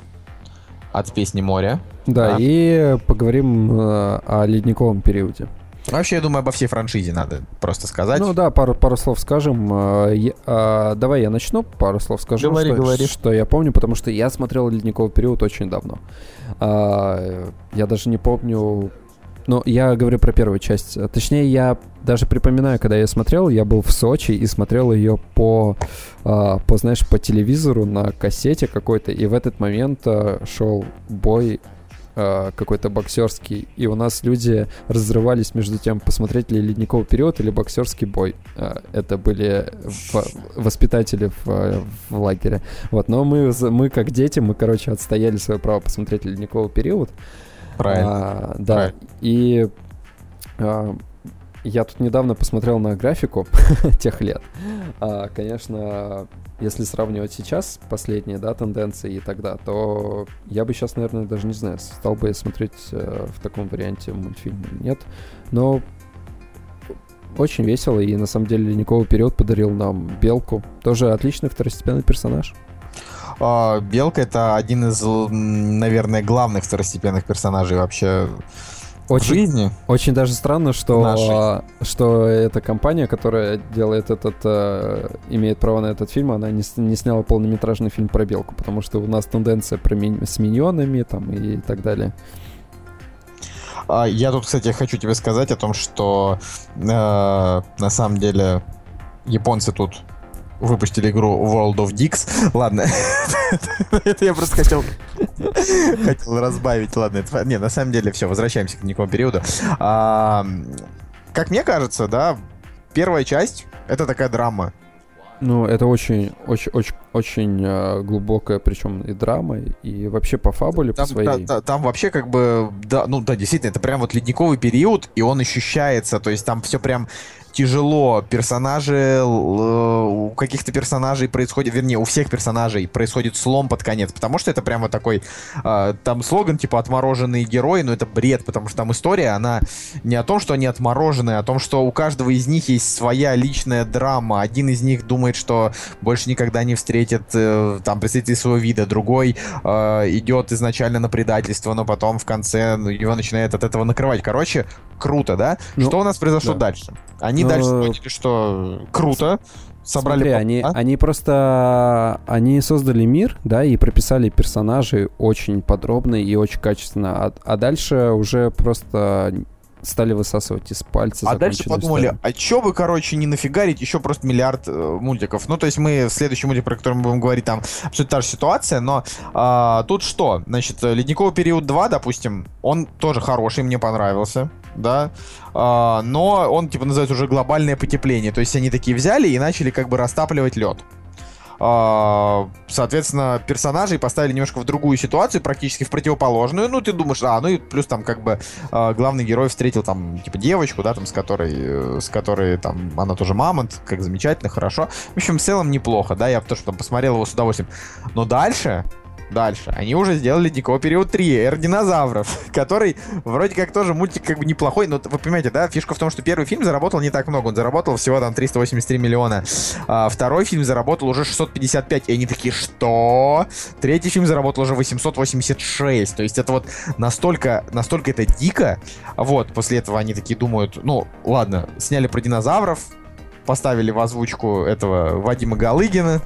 от песни «Море». Да, а. и поговорим э, о ледниковом периоде. Вообще, я думаю, обо всей франшизе надо просто сказать. Ну да, пару, пару слов скажем. Э, я, а, давай я начну, пару слов скажу, говори, что, говори. что я помню, потому что я смотрел «Ледниковый период» очень давно. А, я даже не помню... Ну, я говорю про первую часть. Точнее, я даже припоминаю, когда я смотрел, я был в Сочи и смотрел ее по, по знаешь, по телевизору на кассете какой-то, и в этот момент шел бой какой-то боксерский, и у нас люди разрывались между тем, посмотреть ли ледниковый период или боксерский бой. Э, это были воспитатели в, в лагере. Вот, но мы, мы как дети, мы, короче, отстояли свое право посмотреть ледниковый период. Правильно. А, да, Правильно. и а, я тут недавно посмотрел на графику тех лет. А, конечно, если сравнивать сейчас последние да, тенденции и тогда, то я бы сейчас, наверное, даже не знаю, стал бы я смотреть э, в таком варианте мультфильм или нет. Но очень весело, и на самом деле Ледниковый период подарил нам Белку. Тоже отличный второстепенный персонаж. А, Белка это один из, наверное, главных второстепенных персонажей вообще очень, жизни. Очень даже странно, что, что эта компания, которая делает этот, э, имеет право на этот фильм, она не, не сняла полнометражный фильм про белку, потому что у нас тенденция про ми- с миньонами там и так далее. А, я тут, кстати, хочу тебе сказать о том, что э, на самом деле японцы тут выпустили игру World of Dicks. Ладно, это я просто хотел хотел разбавить. Ладно, это... не, на самом деле все, возвращаемся к никакому периоду. А, как мне кажется, да, первая часть это такая драма. Ну, это очень, очень, очень, очень э, глубокая, причем и драма, и вообще по фабуле, там, по своей. Да, да, там вообще как бы, да, ну да, действительно, это прям вот ледниковый период, и он ощущается, то есть там все прям тяжело. Персонажи, у каких-то персонажей происходит, вернее, у всех персонажей происходит слом под конец, потому что это прямо такой, э, там слоган типа «отмороженные герои», но это бред, потому что там история, она не о том, что они отмороженные, а о том, что у каждого из них есть своя личная драма. Один из них думает, что больше никогда не встретит э, там представителей своего вида, другой э, идет изначально на предательство, но потом в конце ну, его начинает от этого накрывать. Короче, круто, да? Ну, что у нас произошло да. дальше? Они Но... дальше поняли, что круто, собрали... Смотри, они, а? они просто... Они создали мир, да, и прописали персонажей очень подробно и очень качественно. А, а дальше уже просто стали высасывать из пальца. А дальше подумали, историю. а чё бы, короче, не нафигарить еще просто миллиард э, мультиков. Ну, то есть мы в следующем мультике, про который мы будем говорить, там абсолютно та же ситуация, но а, тут что? Значит, Ледниковый период 2, допустим, он тоже хороший, мне понравился, да, а, но он, типа, называется уже глобальное потепление. То есть они такие взяли и начали как бы растапливать лед. А, соответственно, персонажей поставили немножко в другую ситуацию, практически в противоположную. Ну, ты думаешь, а, ну и плюс там как бы а, главный герой встретил там, типа, девочку, да, там, с которой, э, с которой там, она тоже мамонт, как замечательно, хорошо. В общем, в целом неплохо, да, я тоже там посмотрел его с удовольствием. Но дальше Дальше. Они уже сделали Ледниковый период 3, Эр динозавров, который вроде как тоже мультик как бы неплохой, но вы понимаете, да, фишка в том, что первый фильм заработал не так много, он заработал всего там 383 миллиона. А второй фильм заработал уже 655, и они такие, что? Третий фильм заработал уже 886, то есть это вот настолько, настолько это дико, вот, после этого они такие думают, ну, ладно, сняли про динозавров, поставили в озвучку этого Вадима Галыгина,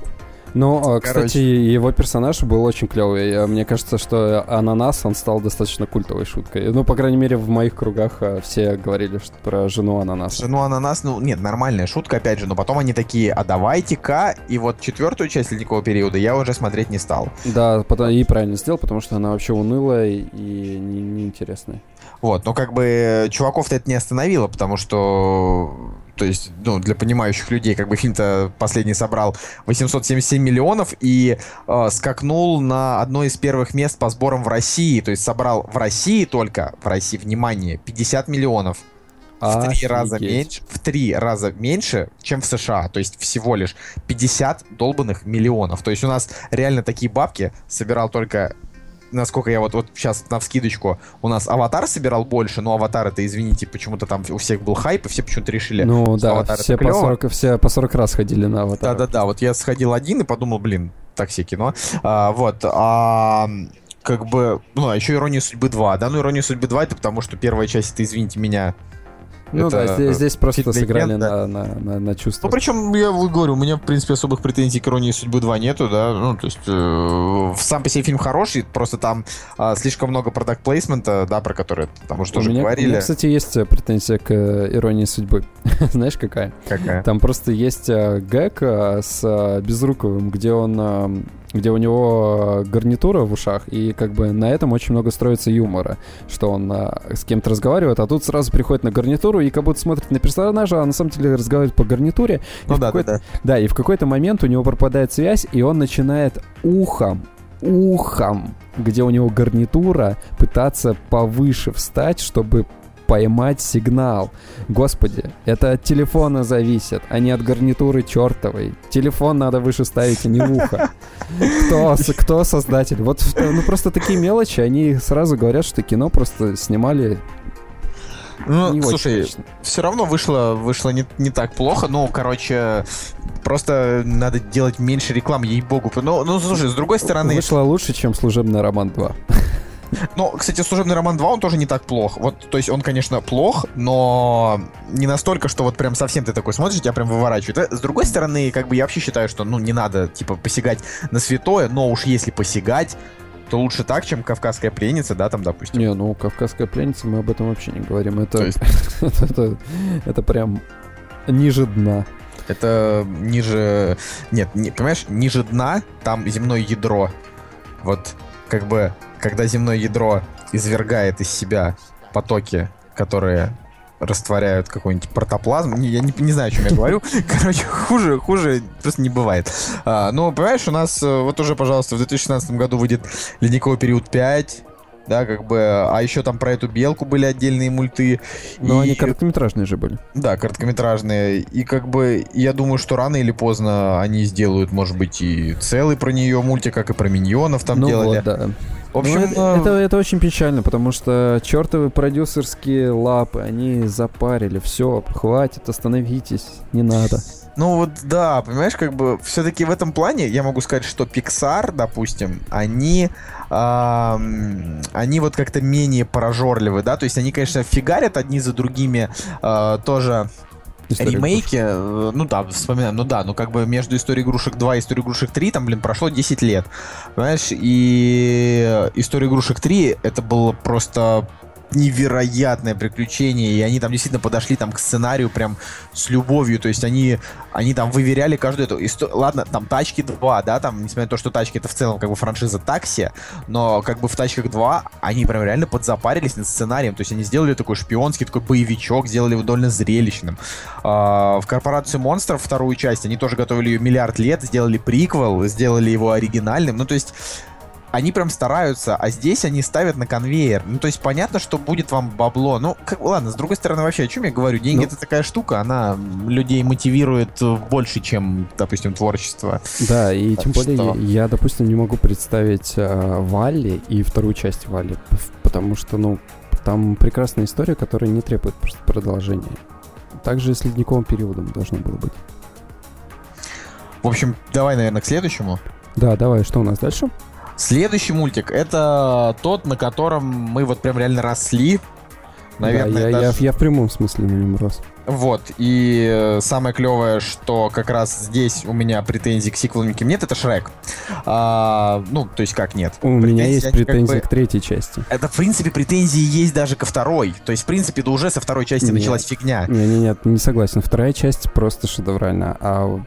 ну, а, кстати, его персонаж был очень клевый. Мне кажется, что Ананас, он стал достаточно культовой шуткой. Ну, по крайней мере, в моих кругах а, все говорили что про жену Ананаса. Жену Ананас, ну, нет, нормальная шутка, опять же, но потом они такие, а давайте-ка, и вот четвертую часть ледникового периода я уже смотреть не стал. Да, потом, и правильно сделал, потому что она вообще унылая и неинтересная. Не вот, но как бы чуваков-то это не остановило, потому что то есть, ну, для понимающих людей, как бы фильм-то последний собрал 877 миллионов и э, скакнул на одно из первых мест по сборам в России. То есть собрал в России только, в России, внимание, 50 миллионов. В три раза меньше, в три раза меньше, чем в США. То есть всего лишь 50 долбанных миллионов. То есть у нас реально такие бабки собирал только насколько я вот, вот сейчас на вскидочку, у нас аватар собирал больше, но аватар это, извините, почему-то там у всех был хайп, и все почему-то решили, ну, да, аватар все по, 40, все по 40 раз ходили на аватар. Да-да-да, вот я сходил один и подумал, блин, так себе кино. А, вот, а как бы, ну, а еще «Ирония судьбы 2», да, ну, «Ирония судьбы 2» это потому, что первая часть, это, извините меня, ну это да, здесь, здесь просто сыграли на, на, на, на чувство. Ну, причем, я говорю, у меня, в принципе, особых претензий к «Иронии судьбы 2» нету, да, ну, то есть, э, сам по себе фильм хороший, просто там э, слишком много продакт плейсмента да, про который там уже тоже меня, говорили. У меня, кстати, есть э, претензия к э, «Иронии судьбы». Знаешь, какая? Какая? Там просто есть э, гэг с Безруковым, где он... Э, где у него гарнитура в ушах, и как бы на этом очень много строится юмора, что он а, с кем-то разговаривает, а тут сразу приходит на гарнитуру и как будто смотрит на персонажа, а на самом деле разговаривает по гарнитуре. Ну да, да, да. Да, и в какой-то момент у него пропадает связь, и он начинает ухом ухом, где у него гарнитура, пытаться повыше встать, чтобы поймать сигнал. Господи, это от телефона зависит, а не от гарнитуры чертовой. Телефон надо выше ставить, а не ухо. Кто, кто создатель? Вот ну, просто такие мелочи, они сразу говорят, что кино просто снимали ну, не слушай, все равно вышло, вышло не, не так плохо. Ну, короче, просто надо делать меньше рекламы, ей-богу. Ну, ну, слушай, с другой стороны... Вышло лучше, чем «Служебный роман 2». Ну, кстати, «Служебный роман 2», он тоже не так плох. Вот, то есть он, конечно, плох, но не настолько, что вот прям совсем ты такой смотришь, тебя прям выворачивает. Э, с другой стороны, как бы я вообще считаю, что, ну, не надо, типа, посягать на святое, но уж если посягать, то лучше так, чем «Кавказская пленница», да, там, допустим. Не, ну, «Кавказская пленница», мы об этом вообще не говорим. Это, есть... это, это, это прям ниже дна. Это ниже... Нет, не, понимаешь, ниже дна там земное ядро. Вот, как бы когда земное ядро извергает из себя потоки, которые растворяют какой-нибудь протоплазм. Не, я не, не знаю, о чем я говорю. Короче, хуже, хуже просто не бывает. А, но, понимаешь, у нас э, вот уже, пожалуйста, в 2016 году выйдет «Ледниковый период 5», да, как бы, а еще там про эту белку были отдельные мульты. Но и... они короткометражные же были. Да, короткометражные. И как бы, я думаю, что рано или поздно они сделают, может быть, и целый про нее мультик, как и про миньонов там ну делали. Вот, да. В общем, ну, это, это, это очень печально, потому что чертовы продюсерские лапы, они запарили. Все, хватит, остановитесь, не надо. Ну вот да, понимаешь, как бы все-таки в этом плане я могу сказать, что Pixar, допустим, они э, они вот как-то менее прожорливы, да, то есть они, конечно, фигарят одни за другими э, тоже ремейки, игрушек. ну да, вспоминаем, ну да, ну как бы между Историей игрушек 2 и Историей игрушек 3 там, блин, прошло 10 лет, понимаешь, и История игрушек 3 это было просто невероятное приключение, и они там действительно подошли там к сценарию прям с любовью, то есть они, они там выверяли каждую эту историю. Ладно, там «Тачки 2», да, там, несмотря на то, что «Тачки» это в целом как бы франшиза такси, но как бы в «Тачках 2» они прям реально подзапарились над сценарием, то есть они сделали такой шпионский, такой боевичок, сделали его довольно зрелищным. А, в «Корпорацию монстров» вторую часть они тоже готовили ее миллиард лет, сделали приквел, сделали его оригинальным, ну то есть они прям стараются, а здесь они ставят на конвейер. Ну, то есть понятно, что будет вам бабло. Ну, как, ладно, с другой стороны, вообще, о чем я говорю? Деньги ну, это такая штука, она людей мотивирует больше, чем, допустим, творчество. Да, и так тем более что... я, допустим, не могу представить э, Валли и вторую часть Валли, потому что, ну, там прекрасная история, которая не требует просто продолжения. Также с ледниковым периодом должно было быть. В общем, давай, наверное, к следующему. Да, давай, что у нас дальше? Следующий мультик это тот, на котором мы вот прям реально росли. Наверное, да, я, даже... я, я в прямом смысле на нем рос. Вот, и э, самое клевое, что как раз здесь у меня претензий к сиквелу никаким нет, это Шрек. А, ну, то есть как нет? У претензии, меня есть претензии как бы... к третьей части. Это, в принципе, претензии есть даже ко второй. То есть, в принципе, да уже со второй части нет. началась фигня. Нет, нет, нет, не согласен. Вторая часть просто шедевральная, а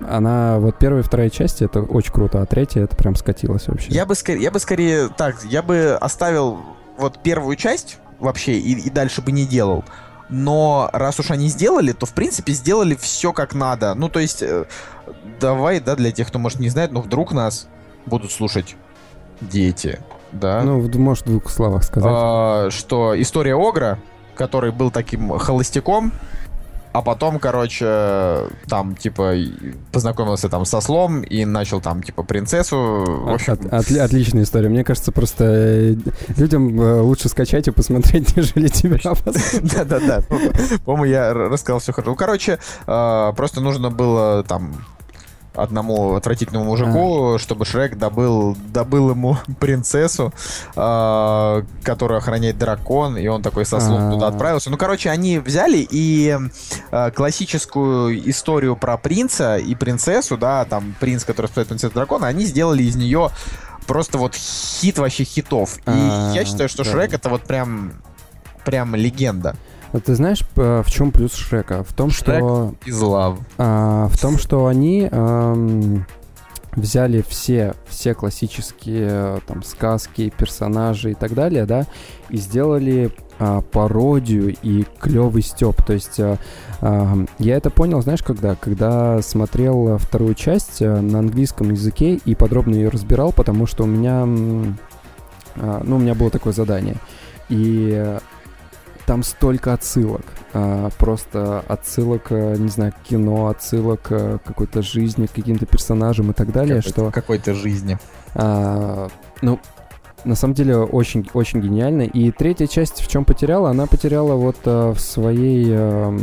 она, вот первая и вторая части, это очень круто, а третья, это прям скатилась вообще. Я бы, скорее, я бы скорее, так, я бы оставил вот первую часть вообще и, и дальше бы не делал. Но раз уж они сделали, то в принципе сделали все как надо. Ну, то есть, э, давай, да, для тех, кто, может, не знает, но вдруг нас будут слушать дети, да? Ну, может, в двух словах сказать. А, что история Огра, который был таким холостяком, а потом, короче, там, типа, познакомился там со слом и начал там, типа, принцессу. В общем... от, от, отличная история. Мне кажется, просто э, людям э, лучше скачать и посмотреть, нежели тебя. Да-да-да. По-моему, я рассказал все хорошо. Ну, короче, э, просто нужно было там одному отвратительному мужику, а. чтобы Шрек добыл, добыл ему принцессу, э, которую охраняет дракон, и он такой со слов а. туда отправился. Ну, короче, они взяли и э, классическую историю про принца и принцессу, да, там принц, который спасает принцессу дракона, они сделали из нее просто вот хит вообще хитов. И а, я считаю, что да. Шрек это вот прям прям легенда. А ты знаешь, в чем плюс Шрека? В том, Шрек что... из лав. А, в том, что они эм, взяли все, все классические там сказки, персонажи и так далее, да, и сделали а, пародию и клевый степ. То есть а, а, я это понял, знаешь, когда? Когда смотрел вторую часть а, на английском языке и подробно ее разбирал, потому что у меня, а, ну, у меня было такое задание. И там столько отсылок. А, просто отсылок, э, не знаю, к кино, отсылок к какой-то жизни, к каким-то персонажам и так далее, какой что... Какой-то жизни. А, ну, на самом деле очень, очень гениально. И третья часть в чем потеряла? Она потеряла вот а, в своей а,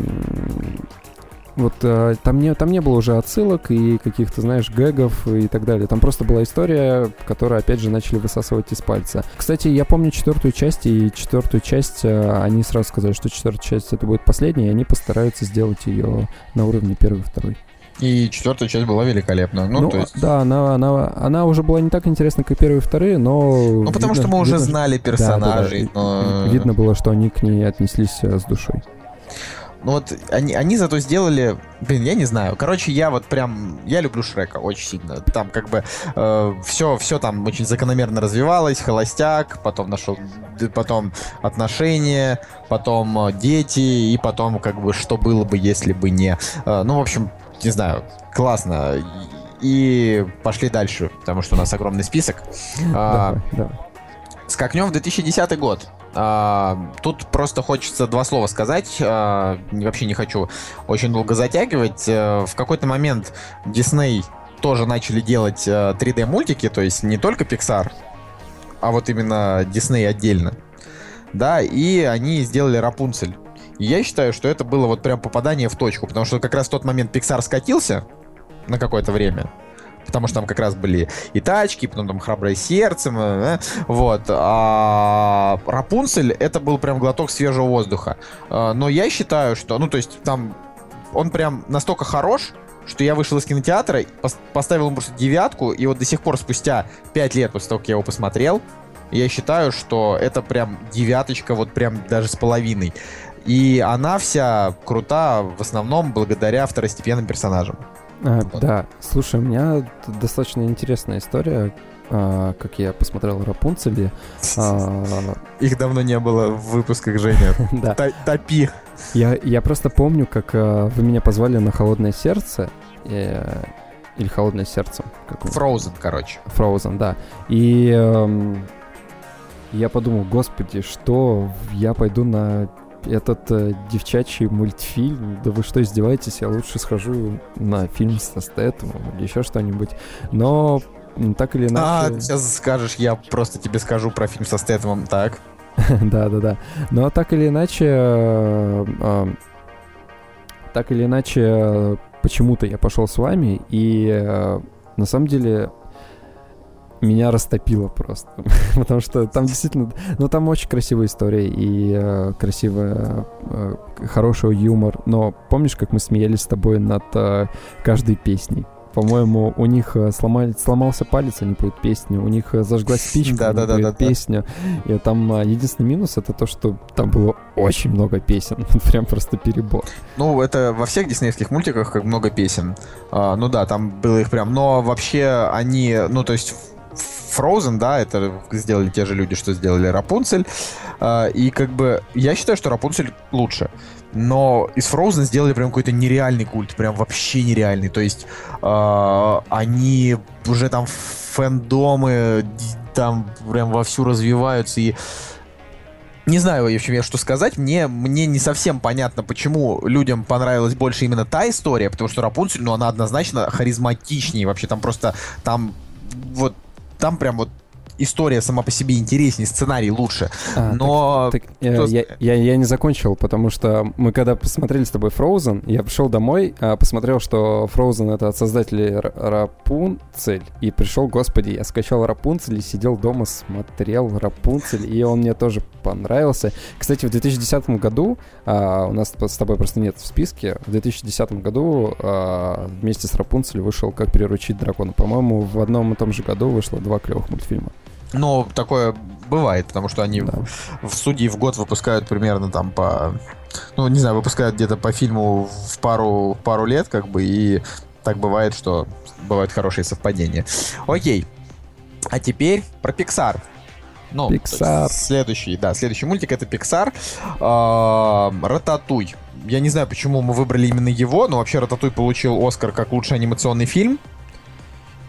вот э, там, не, там не было уже отсылок и каких-то, знаешь, гэгов и так далее. Там просто была история, которую, опять же, начали высасывать из пальца. Кстати, я помню четвертую часть, и четвертую часть э, они сразу сказали, что четвертая часть это будет последняя, и они постараются сделать ее на уровне первой и второй. И четвертая часть была великолепна. Ну, ну то есть... да, она, она, она уже была не так интересна, как первые и вторые, но... Ну, потому видно, что мы уже видно, знали персонажей. Да, да, да. Но... Видно было, что они к ней отнеслись э, с душой. Ну вот они, они зато сделали, блин, я не знаю. Короче, я вот прям, я люблю Шрека очень сильно. Там как бы э, все, все там очень закономерно развивалось. Холостяк, потом нашел, потом отношения, потом э, дети и потом как бы что было бы, если бы не. Э, ну, в общем, не знаю, классно. И пошли дальше, потому что у нас огромный список. А, Давай, давай. Скакнем в 2010 год. А, тут просто хочется два слова сказать. А, вообще не хочу очень долго затягивать. А, в какой-то момент Disney тоже начали делать а, 3D-мультики, то есть не только Pixar, а вот именно Disney отдельно. Да, и они сделали Рапунцель. И я считаю, что это было вот прям попадание в точку, потому что как раз в тот момент Pixar скатился на какое-то время. Потому что там как раз были и тачки, потом там храброе сердце, э, вот. А Рапунцель это был прям глоток свежего воздуха. А, Но я считаю, что, ну то есть там он прям настолько хорош, что я вышел из кинотеатра, пос- поставил ему просто девятку, и вот до сих пор спустя пять лет после того, как я его посмотрел, я считаю, что это прям девяточка, вот прям даже с половиной. И она вся крута в основном благодаря второстепенным персонажам. А, Вот. Да, слушай, у меня достаточно интересная история, а, как я посмотрел Рапунцели. А, Их давно не было в выпусках, Женя. Да, Топи. я, я просто помню, как а, вы меня позвали на «Холодное сердце», э, или «Холодное сердце», как Frozen, короче. Frozen, да. И эм, я подумал, господи, что я пойду на этот э, девчачий мультфильм? Да вы что, издеваетесь? Я лучше схожу на фильм со Стэтомом или еще что-нибудь. Но так или А, иначе... ты сейчас скажешь, я просто тебе скажу про фильм со Стэтомом. Так. Да, да, да. Но так или иначе, э, э, так или иначе, э, почему-то я пошел с вами, и э, на самом деле меня растопило просто. Потому что там действительно, ну там очень красивая история и э, красивая, э, хороший юмор. Но помнишь, как мы смеялись с тобой над э, каждой песней? По-моему, у них э, сломали, сломался палец, они поют песню. У них э, зажглась спичка, Да-да-да-да-да. поют песню. И там э, единственный минус это то, что там было очень много песен. Прям просто перебор. Ну, это во всех диснеевских мультиках как много песен. А, ну да, там было их прям. Но вообще они, ну то есть Frozen, да, это сделали те же люди, что сделали Рапунцель. А, и как бы я считаю, что Рапунцель лучше. Но из Frozen сделали прям какой-то нереальный культ, прям вообще нереальный. То есть а, они уже там фэндомы там прям вовсю развиваются и не знаю, в общем, я что сказать. Мне, мне не совсем понятно, почему людям понравилась больше именно та история, потому что Рапунцель, ну, она однозначно харизматичнее. Вообще там просто, там вот, там прям вот история сама по себе интереснее, сценарий лучше. А, Но... Так, э, кто я, я, я не закончил, потому что мы когда посмотрели с тобой Frozen, я пришел домой, а, посмотрел, что Frozen это от создателей Рапунцель, и пришел, господи, я скачал Рапунцель и сидел дома, смотрел Рапунцель, и он мне тоже понравился. Кстати, в 2010 году, а, у нас с тобой просто нет в списке, в 2010 году а, вместе с Рапунцель вышел «Как приручить дракона». По-моему, в одном и том же году вышло два клевых мультфильма. Но такое бывает, потому что они Да. в, судьи в год выпускают примерно там по... Ну, не знаю, выпускают где-то по фильму в пару, пару лет, как бы, и так бывает, что бывают хорошие совпадения. Окей. А теперь про Pixar. Ну, Pixar. Следующий, да, следующий мультик это Pixar. А, Рататуй. Я не знаю, почему мы выбрали именно его, но вообще Рататуй получил Оскар как лучший анимационный фильм.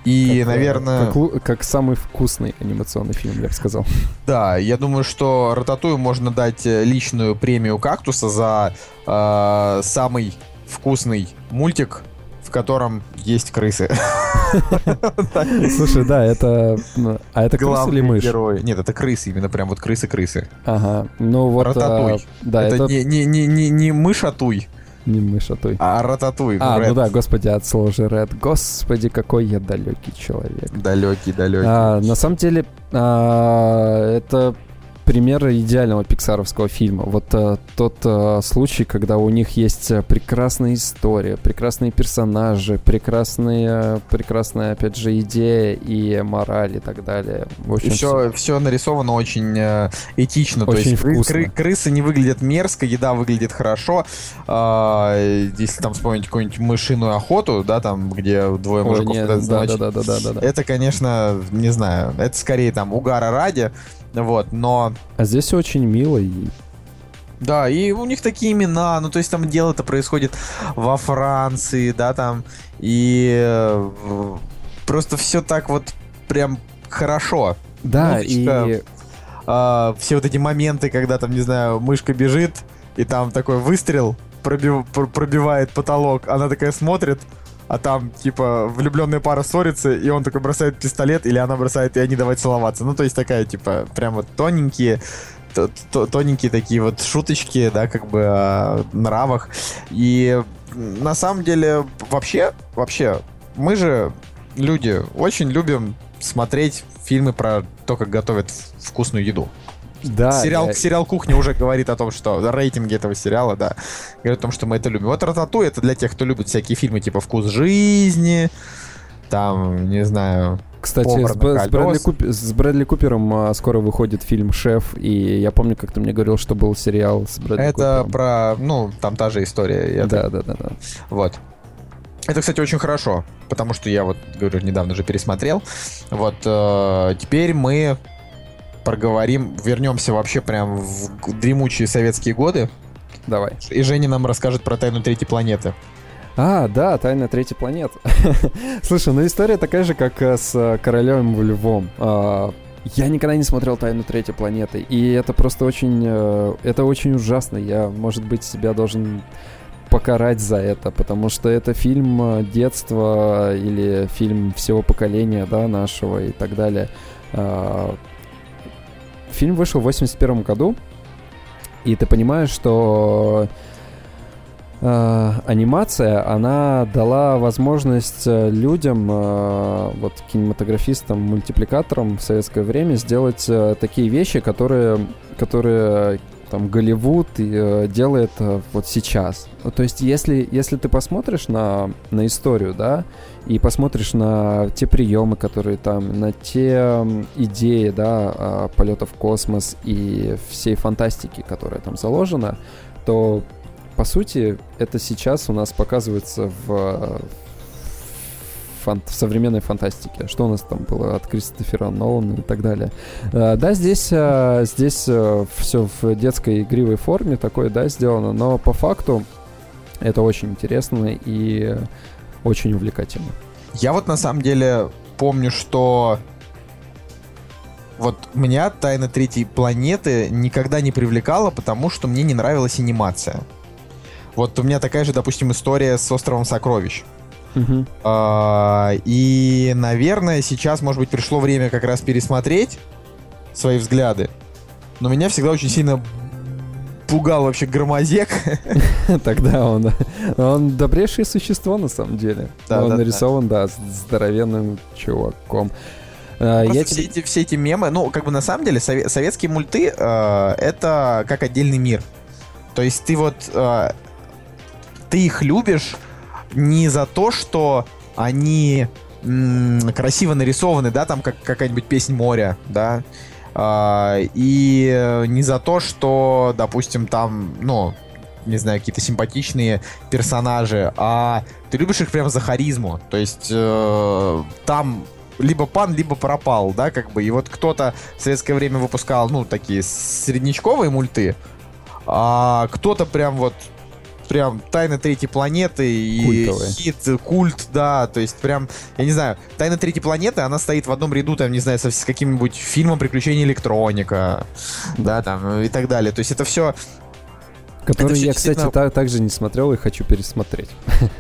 И, Как, э, наверное... Как, как самый вкусный анимационный фильм, я бы сказал. Да, я думаю, что Рататую можно дать э, личную премию Кактуса за э, самый вкусный мультик, в котором есть крысы. Слушай, да, это... А это Главные или мышь? герои. Нет, это крысы, именно прям вот крысы-крысы. Ага, ну вот... Рататуй. а, Да, это это не, не, не, не, не мышатуй, не мышь, а той. а рататуй. А, ну да, господи, от слова же Red. Господи, какой я далекий человек. Далекий, далекий. А, на самом деле, а, это пример идеального пиксаровского фильма. Вот э, тот э, случай, когда у них есть э, прекрасная история, прекрасные персонажи, прекрасные, прекрасная, опять же, идея и мораль и так далее. В общем, все, все нарисовано очень э, этично. Очень то есть кры, крысы не выглядят мерзко, еда выглядит хорошо. Э, если там вспомнить какую-нибудь мышиную охоту, да, там, где двое мужиков... Нет, да, да, да, да, да, да. Это, конечно, не знаю, это скорее там угара ради. Вот, но... А здесь очень мило и да, и у них такие имена, ну то есть там дело-то происходит во Франции, да, там, и э, просто все так вот прям хорошо. Да, Музычка, и... Э, все вот эти моменты, когда там, не знаю, мышка бежит, и там такой выстрел пробив, пробивает потолок, она такая смотрит, а там, типа, влюбленная пара ссорится, и он такой бросает пистолет, или она бросает, и они давай целоваться. Ну, то есть такая, типа, прям вот тоненькие, тоненькие такие вот шуточки, да, как бы о нравах. И на самом деле, вообще, вообще, мы же, люди, очень любим смотреть фильмы про то, как готовят вкусную еду. Да. Сериал, я... сериал «Кухня» уже говорит о том, что рейтинги этого сериала, да, говорит о том, что мы это любим. Вот «Ратату» — это для тех, кто любит всякие фильмы типа «Вкус жизни», там, не знаю, кстати, с, с, Брэдли Купер, с Брэдли Купером а, скоро выходит фильм «Шеф», и я помню, как ты мне говорил, что был сериал с Брэдли Это Купером. про, ну, там та же история. Да, да, да, да. Вот. Это, кстати, очень хорошо, потому что я вот, говорю, недавно же пересмотрел. Вот, э, теперь мы проговорим, вернемся вообще прям в дремучие советские годы. Давай. И Женя нам расскажет про тайну третьей планеты. А, да, тайна третьей планеты. Слушай, ну история такая же, как э, с э, королем львом. А, я никогда не смотрел «Тайну третьей планеты», и это просто очень... Э, это очень ужасно. Я, может быть, себя должен покарать за это, потому что это фильм детства или фильм всего поколения, да, нашего и так далее. Фильм вышел в 81 году, и ты понимаешь, что э, анимация, она дала возможность э, людям, э, вот кинематографистам, мультипликаторам в советское время сделать э, такие вещи, которые, которые там Голливуд э, делает э, вот сейчас. То есть, если, если ты посмотришь на, на историю, да, и посмотришь на те приемы, которые там, на те идеи, да, а, полета в космос и всей фантастики, которая там заложена, то по сути это сейчас у нас показывается в, фан- в современной фантастике. Что у нас там было от Кристофера Нолана и так далее. Uh, да, здесь, uh, здесь uh, все в детской игривой форме такое, да, сделано, но по факту это очень интересно и очень увлекательно. Я вот на самом деле помню, что вот меня «Тайна третьей планеты» никогда не привлекала, потому что мне не нравилась анимация. Вот у меня такая же, допустим, история с «Островом сокровищ». Uh-huh. А, и, наверное, сейчас, может быть, пришло время как раз пересмотреть свои взгляды. Но меня всегда очень сильно пугал вообще громозек. Тогда он, он добрейшее существо на самом деле. Да, он да, нарисован, да, да здоровенным чуваком. Uh, я все, тебе... эти, все эти мемы, ну, как бы на самом деле сове- советские мульты э, это как отдельный мир. То есть ты вот э, ты их любишь не за то, что они м- красиво нарисованы, да, там как какая-нибудь песнь моря, да, а, и не за то, что, допустим, там, ну, не знаю, какие-то симпатичные персонажи, а ты любишь их прям за харизму. То есть э, там либо пан, либо пропал, да, как бы. И вот кто-то в советское время выпускал, ну, такие среднячковые мульты, а кто-то прям вот прям «Тайна третьей планеты» и Культовые. хит, культ, да, то есть прям, я не знаю, «Тайна третьей планеты», она стоит в одном ряду, там, не знаю, со, с каким-нибудь фильмом «Приключения электроника», да, там, и так далее, то есть это все... Который я, кстати, действительно... также не смотрел и хочу пересмотреть.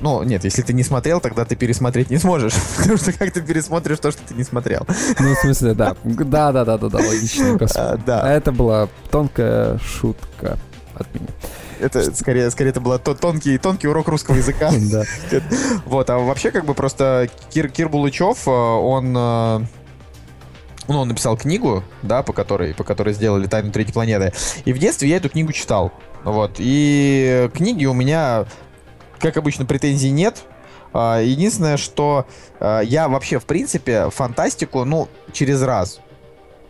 Ну, нет, если ты не смотрел, тогда ты пересмотреть не сможешь. Потому что как ты пересмотришь то, что ты не смотрел. Ну, в смысле, да. Да, да, да, да, да, логично. А, да. Это была тонкая шутка от меня. Это скорее, скорее это был тонкий, тонкий урок русского языка. Да. Вот, а вообще как бы просто Кир, Кир Булычев, э, он э, ну, он написал книгу, да, по которой, по которой сделали «Тайну третьей планеты». И в детстве я эту книгу читал. Вот. И книги у меня, как обычно, претензий нет. А, единственное, что а, я вообще, в принципе, фантастику, ну, через раз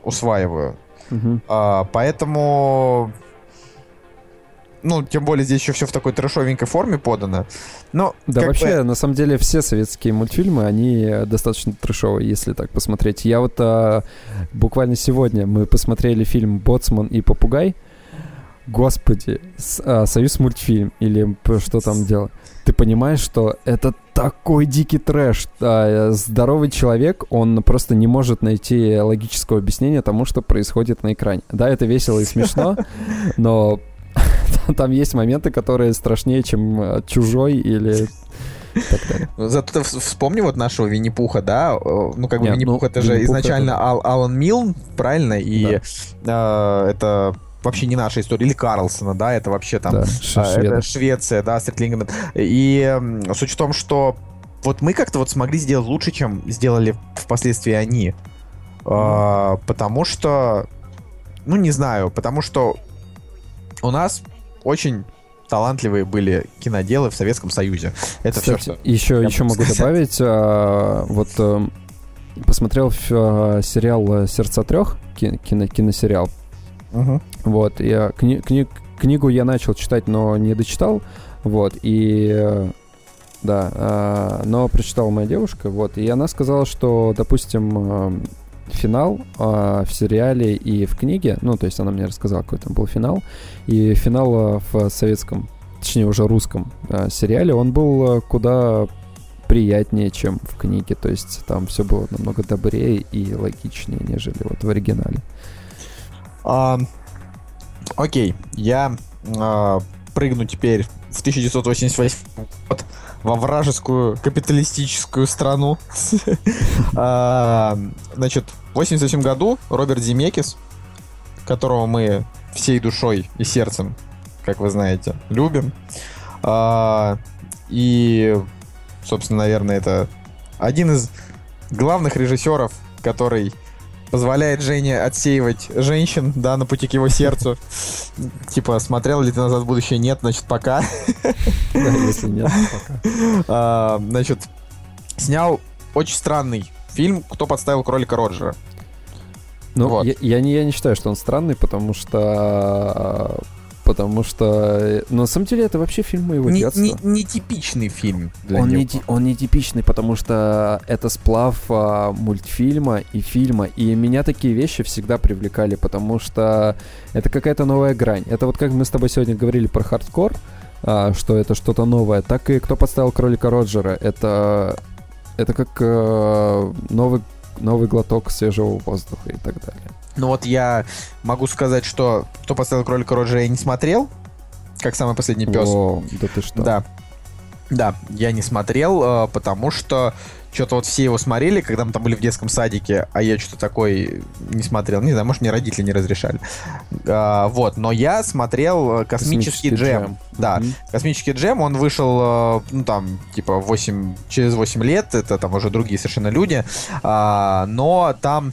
усваиваю. А, Поэтому... Ну, тем более здесь еще все в такой трэшовенькой форме подано. Но, Да, как бы- вообще, на самом деле, все советские мультфильмы, они достаточно трешовые, если так посмотреть. Я вот а, буквально сегодня мы посмотрели фильм «Боцман и попугай». Господи, с- а, Союз мультфильм или что там дело. Ты понимаешь, что это такой дикий трэш. А, э, здоровый человек, он просто не может найти логического объяснения тому, что происходит на экране. Да, это весело и смешно, но там есть моменты, которые страшнее, чем э, чужой или. Зато ты вс- вспомни вот нашего Винни-Пуха, да? Э, Ну, как бы Нет, Винни-Пух ну, это же изначально это- Ал- Алан Милн, правильно? И э, это вообще не наша история. Или Карлсона, да? Это вообще там... Да, это. Швеция, да, Стриклингдон. И суть в том, что вот мы как-то вот смогли сделать лучше, чем сделали впоследствии они. Потому что... Ну, не знаю, потому что у нас очень талантливые были киноделы в Советском Союзе. Это все, Кстати, что... еще, еще могу сказать. добавить, а, вот эм, посмотрел а, сериал э, «Сердца трех», ки- кино, киносериал, Мгм. вот, я кни- кни- книгу я начал читать, но не дочитал, вот, и да, а, но прочитала моя девушка, вот, и она сказала, что, допустим, эм, финал а, в сериале и в книге, ну, то есть она мне рассказала, какой там был финал, и финал а, в советском, точнее уже русском а, сериале, он был куда приятнее, чем в книге, то есть там все было намного добрее и логичнее, нежели вот в оригинале. А, окей, я а, прыгну теперь в 1988 год во вражескую капиталистическую страну. А, Значит, в 88 году Роберт Земекис, которого мы всей душой и сердцем, как вы знаете, любим. а, И, собственно, наверное, это один из главных режиссеров, который позволяет Жене отсеивать женщин, да, на пути к его сердцу. Типа, смотрел ли ты назад в будущее? Нет, значит, пока. Да, если нет, пока. А, Значит, снял очень странный фильм «Кто подставил кролика Роджера». Ну, Вот. я, я не, я не считаю, что он странный, потому что... Потому что... ну, На самом деле, это вообще фильм моего Не, детства. не- нетипичный фильм для Он него. не, он не типичный, потому что это сплав а, мультфильма и фильма, и меня такие вещи всегда привлекали, потому что это какая-то новая грань. Это вот как мы с тобой сегодня говорили про хардкор, а, что это что-то новое, так и кто подставил кролика Роджера, это это как э, новый новый глоток свежего воздуха и так далее. Ну вот я могу сказать, что «Кто подставил кролика Роджера» я не смотрел, как самый последний пес. О, да ты что? Да. Да, я не смотрел, э, потому что что-то вот все его смотрели, когда мы там были в детском садике, а я что-то такой не смотрел. Не знаю, может, мне родители не разрешали. А, вот, но я смотрел э, «Космический, «Космический джем». джем». Да, Мгм. «Космический джем», он вышел, ну, там, типа, 8, через 8 лет, это там уже другие совершенно люди, А, но там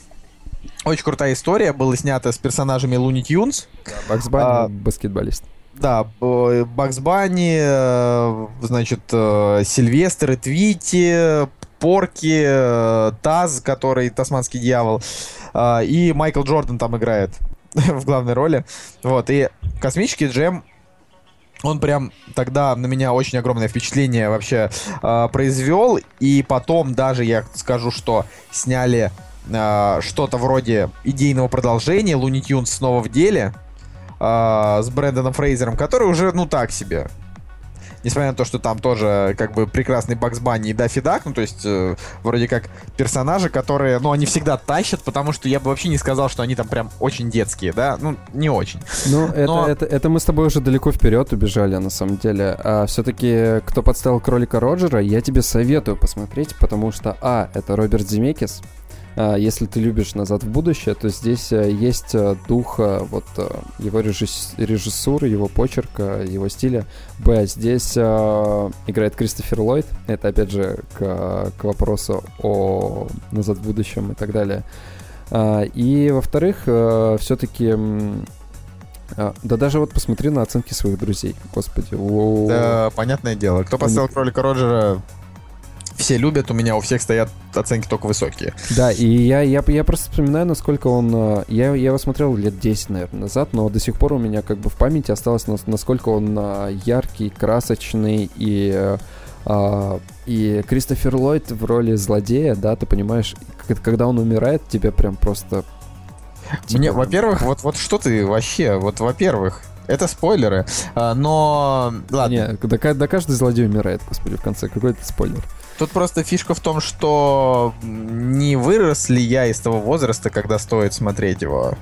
очень крутая история, была снята с персонажами Луни Тюнс, Бакс Банни, А, баскетболист. да, Бакс Банни, э, значит, э, Сильвестр и Твити, Порки, э, Таз, который тасманский дьявол, и Майкл Джордан там играет в главной роли. Вот, и космический джем он прям тогда на меня очень огромное впечатление вообще э, произвел. И потом даже я скажу, что сняли э, что-то вроде идейного продолжения Луни Тюнс снова в деле э, с Брэндоном Фрейзером, который уже, ну, так себе. Несмотря на то, что там тоже как бы прекрасный Бакс Банни и Даффи Дак, ну то есть э, вроде как персонажи, которые, ну они всегда тащат, потому что я бы вообще не сказал, что они там прям очень детские, да, ну не очень. Ну, это, Но- это, это мы с тобой уже далеко вперед убежали, на самом деле. А все-таки, кто подставил кролика Роджера, я тебе советую посмотреть, потому что, а, это Роберт Земекис. А, если ты любишь «Назад в будущее», то здесь э, есть э, дух э, вот его режисс- режиссуры, его почерка, его стиля. Б, здесь играет Кристофер Ллойд. Это, опять же, к, к вопросу о «Назад в будущем» и так далее. А, и, во-вторых, все-таки... Да даже вот посмотри на оценки своих друзей, господи. Да, понятное дело. Кто поставил кролика Роджера, все любят, у меня у всех стоят оценки только высокие. Да, и я, я, я просто вспоминаю, насколько он... э, Я, я его смотрел лет 10, наверное, назад, но до сих пор у меня как бы в памяти осталось, нас- насколько он э, яркий, красочный и... э, а, и Кристофер Ллойд в роли злодея, да, ты понимаешь, когда он умирает, тебе прям просто... Мне, типа, во-первых, вот, вот что ты вообще, вот, во-первых, это спойлеры, но, ладно, Не, да, да каждый злодей умирает, господи, в конце. Какой это спойлер? Тут просто фишка в том, что не вырос ли я из того возраста, когда стоит смотреть его.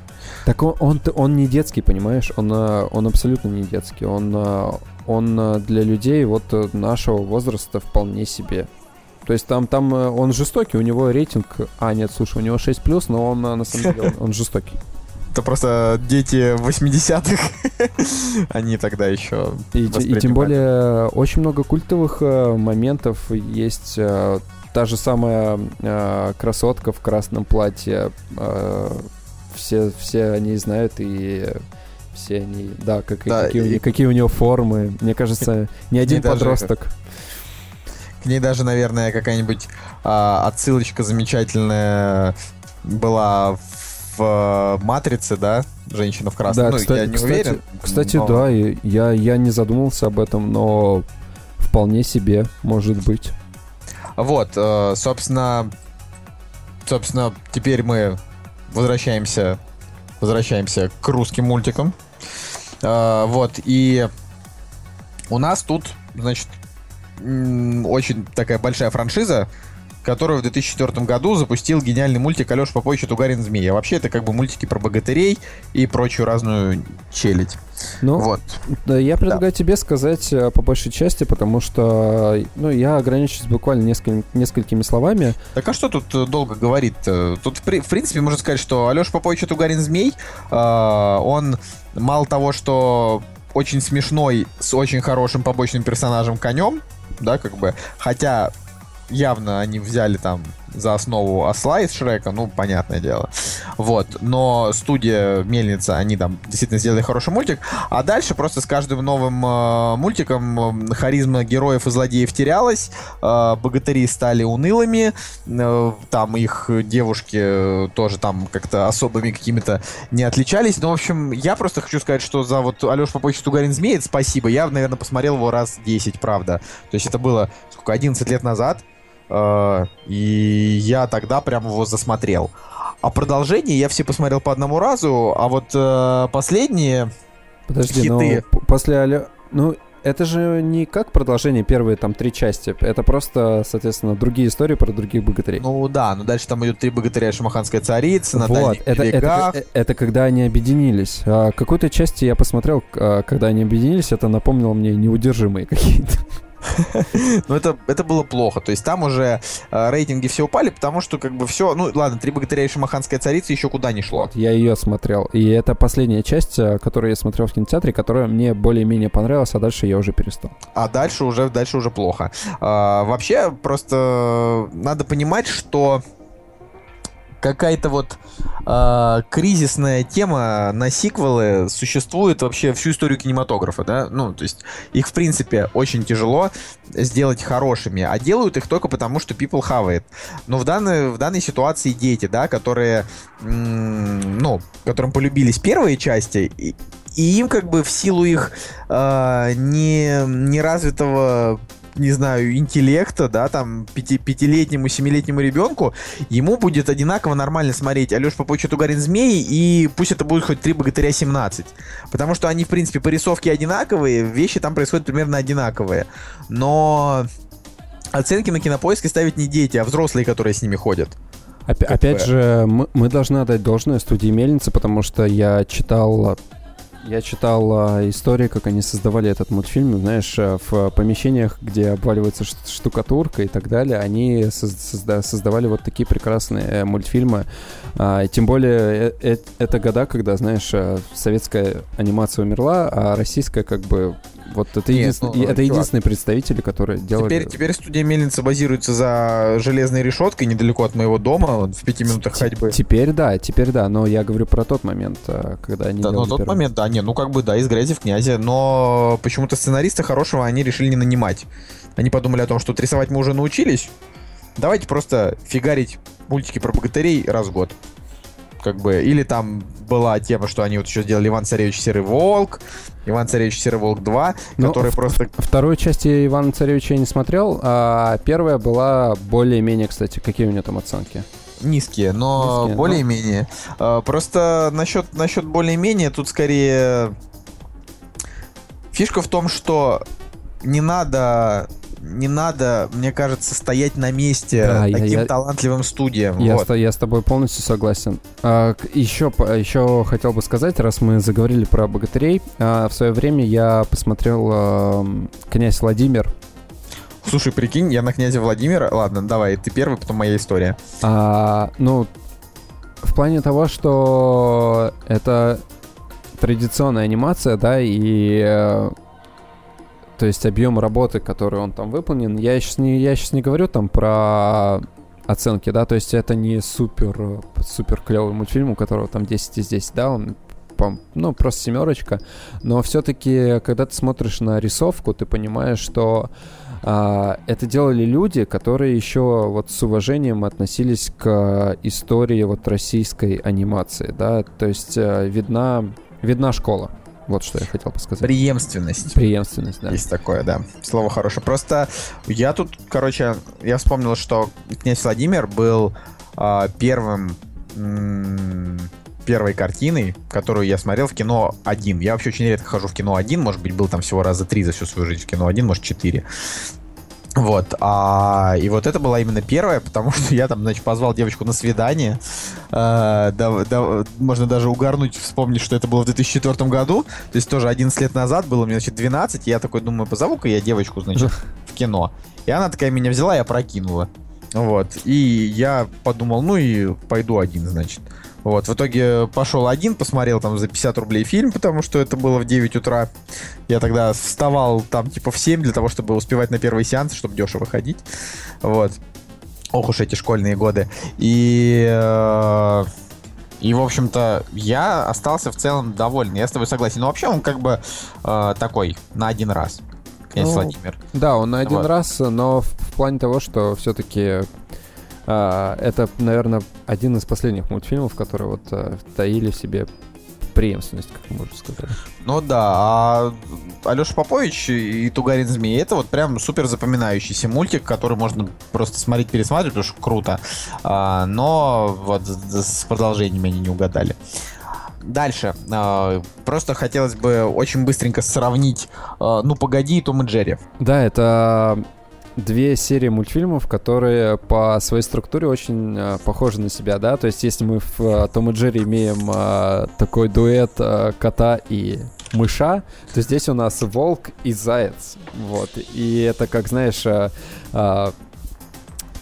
Так он, он, он не детский, понимаешь? Он, э, он абсолютно не детский. Он, э, он э, для людей вот нашего возраста вполне себе. То есть там, там он жестокий, у него рейтинг... А, нет, слушай, у него 6+, но он на самом деле он, он жестокий. Это просто дети 80-х, они тогда еще И, и тем более очень много культовых э, моментов есть. э, та же самая э, красотка в красном платье. э, все, все они знают и все они, да, как, Да, какие, и- какие у него формы. Мне кажется, ни один даже- подросток. К ней даже, наверное, какая-нибудь а, отсылочка замечательная была в а, «Матрице», да? Женщина в красном. Да, ну, кстати, я не кстати, уверен. кстати, но- да, я, я не задумался об этом, но вполне себе может быть. Вот, э, собственно, собственно, теперь мы возвращаемся, возвращаемся к русским мультикам. Э, вот, и у нас тут, значит, очень такая большая франшиза, которую в 2004 году запустил гениальный мультик Алеша Попович и Тугарин Змей. А вообще это как бы мультики про богатырей и прочую разную челядь. Ну, Вот. Да, я предлагаю тебе сказать э, по большей части, потому что, ну, я ограничусь буквально несколь- несколькими словами. Так а что тут э, долго говорит? э? Тут, в, при- в принципе, можно сказать, что Алеша Попович и Тугарин Змей, э, он мало того, что очень смешной, с очень хорошим побочным персонажем конем, да, как бы, хотя явно они взяли там за основу осла из Шрека, ну, понятное дело. Вот. Но студия Мельница, они там действительно сделали хороший мультик. А дальше просто с каждым новым э, мультиком э, харизма героев и злодеев терялась. э, богатыри стали унылыми. э, там их девушки э, тоже там как-то особыми какими-то не отличались. Ну, в общем, я просто хочу сказать, что за вот Алеша Попович Тугарин это спасибо. Я, наверное, посмотрел его раз 10, правда. То есть это было, сколько, 11 лет назад. Э, И я тогда прям его засмотрел. А продолжение я все посмотрел по одному разу, а вот э, последние... Подожди, Хиты. но п- после Аля... Ну, это же не как продолжение первые там три части. Это просто, соответственно, другие истории про других богатырей. Ну да, ну дальше там идут три богатыря шамаханская царица, вот, Наталья это, это, Берега. э, это когда они объединились. А, какой-то части я посмотрел, а, когда они объединились, это напомнило мне неудержимые какие-то. Ну, это, это было плохо. То есть там уже э, рейтинги все упали, потому что как бы все... Ну, ладно, «Три богатыря и шамаханская царица» еще куда не шло. Я ее смотрел. И это последняя часть, а, которую я смотрел в кинотеатре, которая мне более-менее понравилась, а дальше я уже перестал. А дальше уже, дальше уже плохо. А, вообще, просто надо понимать, что какая-то вот а, кризисная тема на сиквелы существует вообще всю историю кинематографа, да? Ну, то есть их, в принципе, очень тяжело сделать хорошими, а делают их только потому, что people хавает. Но в данной, в данной ситуации дети, да, которые, м, ну, которым полюбились первые части, и, и им как бы в силу их а, не, неразвитого не знаю, интеллекта, да, там, пяти, пятилетнему, семилетнему ребенку, ему будет одинаково нормально смотреть Алеш Попович Тугарин Змей, и пусть это будет хоть три богатыря 17. Потому что они, в принципе, по рисовке одинаковые, вещи там происходят примерно одинаковые. Но оценки на кинопоиске ставят не дети, а взрослые, которые с ними ходят. Опять бы- же, мы, мы должны отдать должное студии Мельницы, потому что я читал... Я читал а, истории, как они создавали этот мультфильм, знаешь, а, в помещениях, где обваливается штукатурка и так далее, они соз- созда- создавали вот такие прекрасные э, мультфильмы. А, тем более, э- э- это года, когда, знаешь, э, советская анимация умерла, а российская как бы Вот это, Нет, единственные, ну, это чувак. единственные представители, которые делали... Теперь, теперь студия Мельница базируется за железной решеткой недалеко от моего дома, в пяти минутах ходьбы. Теперь да, теперь да, но я говорю про тот момент, а, когда они Да, ну тот первый. момент, да, не, ну как бы да, из грязи в князе, но почему-то сценариста хорошего они решили не нанимать. Они подумали о том, что рисовать мы уже научились, давайте просто фигарить мультики про богатырей раз в год. Как бы, или там была тема, что они вот еще сделали Иван Царевич Серый Волк, Иван Царевич Серый Волк 2, Ну, который просто... Вторую часть Ивана Царевича я не смотрел, а первая была более-менее, кстати. Какие у нее там оценки? Низкие, но Низкие, ну. более-менее. А, Просто насчет, насчет более-менее тут скорее фишка в том, что не надо, не надо, мне кажется, стоять на месте Да, я- таким я- талантливым студиям. Я, вот. с, я с тобой полностью согласен. А, еще, еще хотел бы сказать, раз мы заговорили про богатырей, а, в свое время я посмотрел ам, «Князь Владимир». Слушай, прикинь, я на князя Владимира. Ладно, давай, ты первый, потом моя история. А, ну, в плане того, что это традиционная анимация, да, и э, то есть объем работы, который он там выполнен, я сейчас не, я сейчас не говорю там про оценки, да, то есть это не супер, супер клевый мультфильм, у которого там 10 из 10, да, он ну, просто семерочка, но все-таки, когда ты смотришь на рисовку, ты понимаешь, что а, это делали люди, которые еще вот с уважением относились к истории вот российской анимации, да, то есть э, видна, видна школа, вот что я хотел бы сказать. Преемственность. Преемственность, да. Есть такое, да. Слово хорошее. Просто я тут, короче, я вспомнил, что князь Владимир был а, первым первой картиной, которую я смотрел в кино один. Я вообще очень редко хожу в кино один, может быть, был там всего раза три за всю свою жизнь в кино один, может, четыре. Вот, а, и вот это была именно первая, потому что я там, значит, позвал девочку на свидание. А, да- да- можно даже угорнуть, вспомнить, что это было в 2004 году. То есть тоже 11 лет назад было, мне, значит, 12. И я такой думаю, позову-ка я девочку, значит, в кино. И она такая меня взяла и опрокинула. Вот. И я подумал, ну и пойду один, значит. Вот, в итоге пошел один, посмотрел там за 50 рублей фильм, потому что это было в 9 утра. Я тогда вставал там типа в 7 для того, чтобы успевать на первый сеанс, чтобы дешево ходить. Вот. Ох уж эти школьные годы. И... э, И, в общем-то, я остался в целом доволен. Я с тобой согласен. Но вообще он как бы э, такой, на один раз. Князь Ну, Владимир. Да, он на один Вот. раз, но в, в плане того, что все-таки это, наверное, один из последних мультфильмов, которые вот а, таили в себе преемственность, как мы уже сказали. Ну да, а Алеша Попович и Тугарин Змей это вот прям супер запоминающийся мультик, который можно просто смотреть, пересматривать, потому что круто. А, но вот с с продолжениями они не угадали. Дальше. А, просто хотелось бы очень быстренько сравнить а, «Ну, погоди» и «Том и Джерри». Да, это две серии мультфильмов, которые по своей структуре очень а, похожи на себя, да, то есть если мы в а, Том и Джерри имеем а, такой дуэт а, кота и мыша, то здесь у нас волк и заяц, вот, и это, как знаешь, а, а,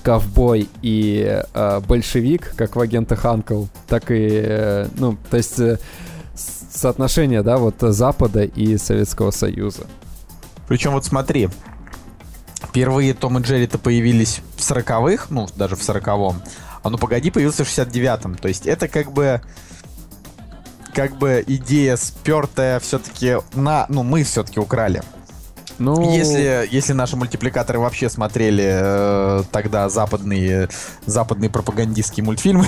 ковбой и а, большевик, как в агентах Анкл, так и, э, ну, то есть э, соотношение, да, вот Запада и Советского Союза. Причем вот смотри, впервые Том и Джерри-то появились в сороковых, ну, даже в сороковом, а «Ну, погоди» появился в 69-м. То есть это как бы как бы идея спертая все-таки на... Ну, мы все-таки украли. Ну, Если, если наши мультипликаторы вообще смотрели э, тогда западные, западные пропагандистские мультфильмы.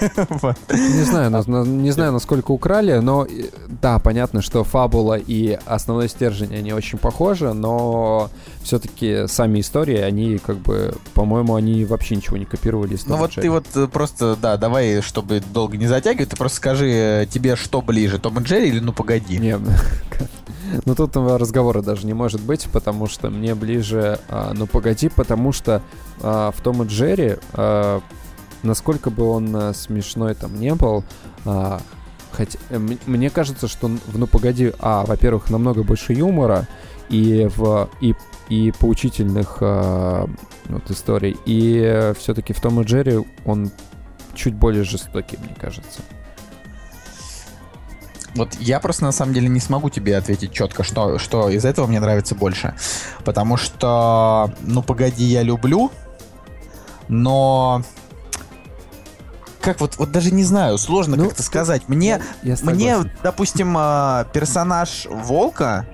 Не знаю, на- на- не знаю, насколько украли, но э, да, понятно, что фабула и основной стержень, они очень похожи, но все-таки сами истории, они как бы, по-моему, они вообще ничего не копировали из Ну вот ты вот э, просто, да, давай, чтобы долго не затягивать, ты просто скажи, э, тебе что ближе, Том и Джерри или Ну Погоди? Не, ну тут э, разговора даже не может быть, потому что мне ближе, а, ну погоди, потому что а, в Том и Джерри, а, насколько бы он а, смешной там не был, а, хотя, э, мне кажется, что в Ну погоди, а, во-первых, намного больше юмора и в и и поучительных а, вот историй, и все-таки в Том и Джерри он чуть более жестокий, мне кажется. Вот я просто на самом деле не смогу тебе ответить четко, что, что из этого мне нравится больше. Потому что, ну, погоди, я люблю, но как вот, вот даже не знаю, сложно ну, как-то сказать. Мне, я, я мне, допустим, а, персонаж Волка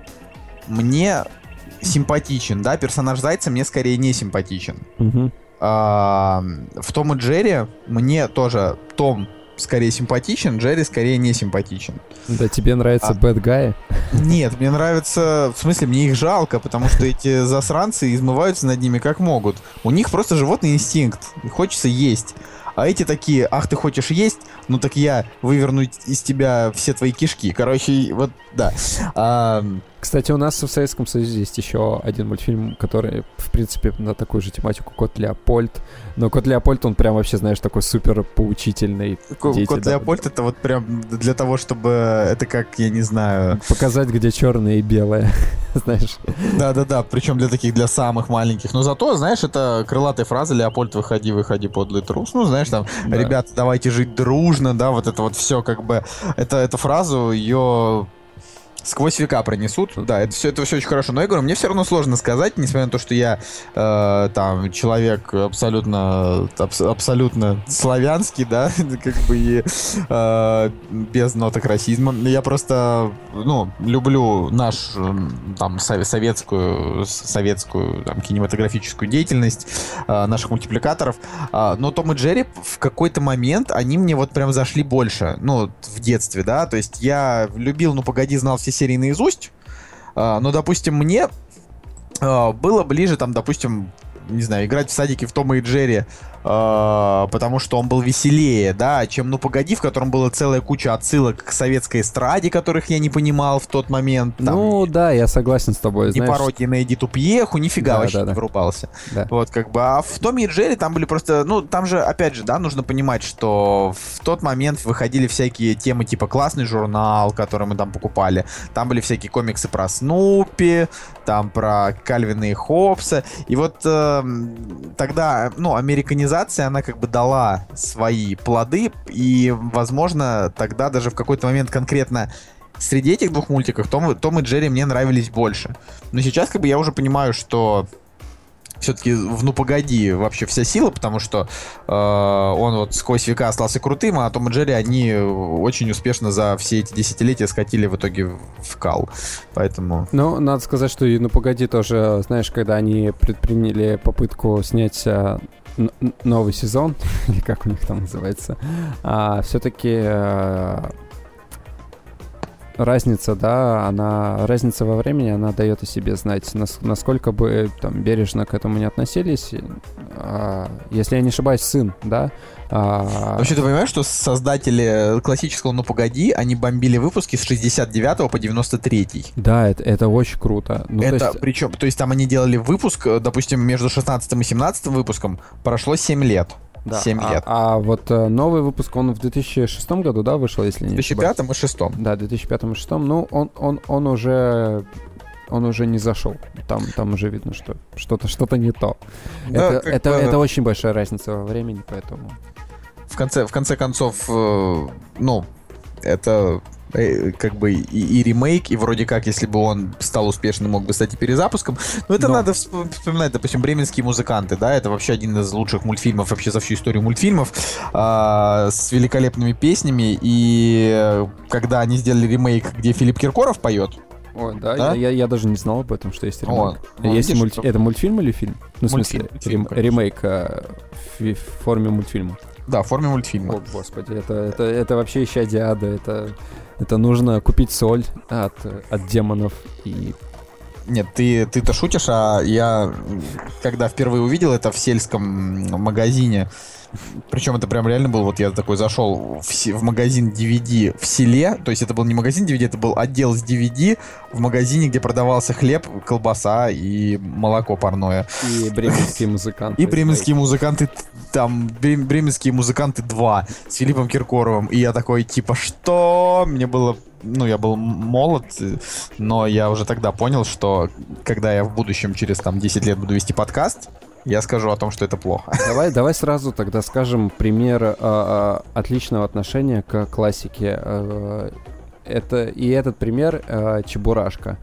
мне симпатичен, да, персонаж Зайца мне скорее не симпатичен. Угу. А, в Том и Джерри мне тоже Том скорее симпатичен, Джерри скорее не симпатичен. Да тебе нравится Бэт Гай? Нет, мне нравится... В смысле, мне их жалко, потому что эти засранцы измываются над ними как могут. У них просто животный инстинкт. Хочется есть. А эти такие, ах, ты хочешь есть? Ну так я выверну из тебя все твои кишки. Короче, вот, да. А, кстати, у нас в Советском Союзе есть еще один мультфильм, который, в принципе, на такую же тематику Кот Леопольд. Но Кот Леопольд, он прям вообще, знаешь, такой супер поучительный. К- дети, Кот да, Леопольд это вот прям для того, чтобы это как, я не знаю... Показать, где черное и белое, знаешь. Да-да-да, причем для таких, для самых маленьких. Но зато, знаешь, это крылатая фраза «Леопольд, выходи, выходи, подлый трус». Ну, знаешь, там, да. ребята, давайте жить дружно, да, вот это вот все как бы... Это, эту фразу, ее сквозь века пронесут. Да, это все, это все очень хорошо. Но я говорю, мне все равно сложно сказать, несмотря на то, что я э, там человек абсолютно, абс, абсолютно славянский, да, как бы и э, без ноток расизма. Я просто, ну, люблю наш там советскую, советскую там, кинематографическую деятельность э, наших мультипликаторов. Э, но Том и Джерри в какой-то момент они мне вот прям зашли больше, ну, в детстве, да, то есть я любил, ну, погоди, знал все серии наизусть. А, но, допустим, мне а, было ближе, там, допустим, не знаю, играть в садике в Тома и Джерри э, потому что он был веселее, да, чем «Ну, погоди», в котором была целая куча отсылок к советской эстраде, которых я не понимал в тот момент. Там, ну, да, я согласен с тобой, Ни знаешь... пародии на Эдиту Пьеху, нифига да, вообще да, не да. врубался. Да. Вот, как бы, а в Томе и Джерри там были просто, ну, там же, опять же, да, нужно понимать, что в тот момент выходили всякие темы, типа «Классный журнал», который мы там покупали, там были всякие комиксы про Снупи, там про Кальвина и Хопса, и вот э, тогда, ну, американизация она как бы дала свои плоды, и, возможно, тогда даже в какой-то момент конкретно среди этих двух мультиков Том, Том и Джерри мне нравились больше. Но сейчас как бы я уже понимаю, что все-таки в «Ну погоди» вообще вся сила, потому что э, он вот сквозь века остался крутым, а Том и Джерри, они очень успешно за все эти десятилетия скатили в итоге в кал. Поэтому... Ну, надо сказать, что и «Ну погоди» тоже, знаешь, когда они предприняли попытку снять э, новый сезон, или как у них там называется, а, все-таки а, разница, да, она разница во времени, она дает о себе знать, нас, насколько бы там бережно к этому не относились. А, если я не ошибаюсь, сын, да. А... Вообще, ты понимаешь, что создатели классического «Ну, погоди», они бомбили выпуски с 69 по 93 Да, это, это очень круто. Ну, это, то есть... причем, то есть там они делали выпуск, допустим, между 16 и 17 выпуском прошло 7 лет. Да. 7 а, лет. А вот э, новый выпуск, он в 2006 году, да, вышел, если не В 2005 и 2006. Да, в 2005 и 2006. Ну, он, он, он уже он уже не зашел. Там, там уже видно, что что-то что-то не то. Да, это, это, бы... это очень большая разница во времени, поэтому. В конце, в конце концов, э, ну, это как бы и, и ремейк, и вроде как, если бы он стал успешным, мог бы стать и перезапуском. Но это Но... надо вспоминать, допустим, «Бременские музыканты», да, это вообще один из лучших мультфильмов вообще за всю историю мультфильмов, а, с великолепными песнями, и э, когда они сделали ремейк, где Филипп Киркоров поет, Ой, да, да? Я, я, я даже не знал об этом, что есть ремейк. О, есть видишь, мульти... Это мультфильм или фильм? Ну, в смысле, мультфильм, рем... ремейк а, в, в форме мультфильма. Да, в форме мультфильма. О, господи, это, это, это вообще еще диада, это... Это нужно купить соль от, от демонов и нет, ты, ты-то шутишь, а я, когда впервые увидел это в сельском магазине, причем это прям реально был, вот я такой зашел в, в магазин DVD в селе, то есть это был не магазин DVD, это был отдел с DVD в магазине, где продавался хлеб, колбаса и молоко парное. И бременские музыканты. И бременские музыканты, там, бременские музыканты 2 с Филиппом Киркоровым. И я такой, типа, что? Мне было ну, я был молод, но я уже тогда понял, что когда я в будущем через там 10 лет буду вести подкаст, я скажу о том, что это плохо. Давай, давай сразу тогда скажем пример э, э, отличного отношения к классике. Э, это, и этот пример э, Чебурашка.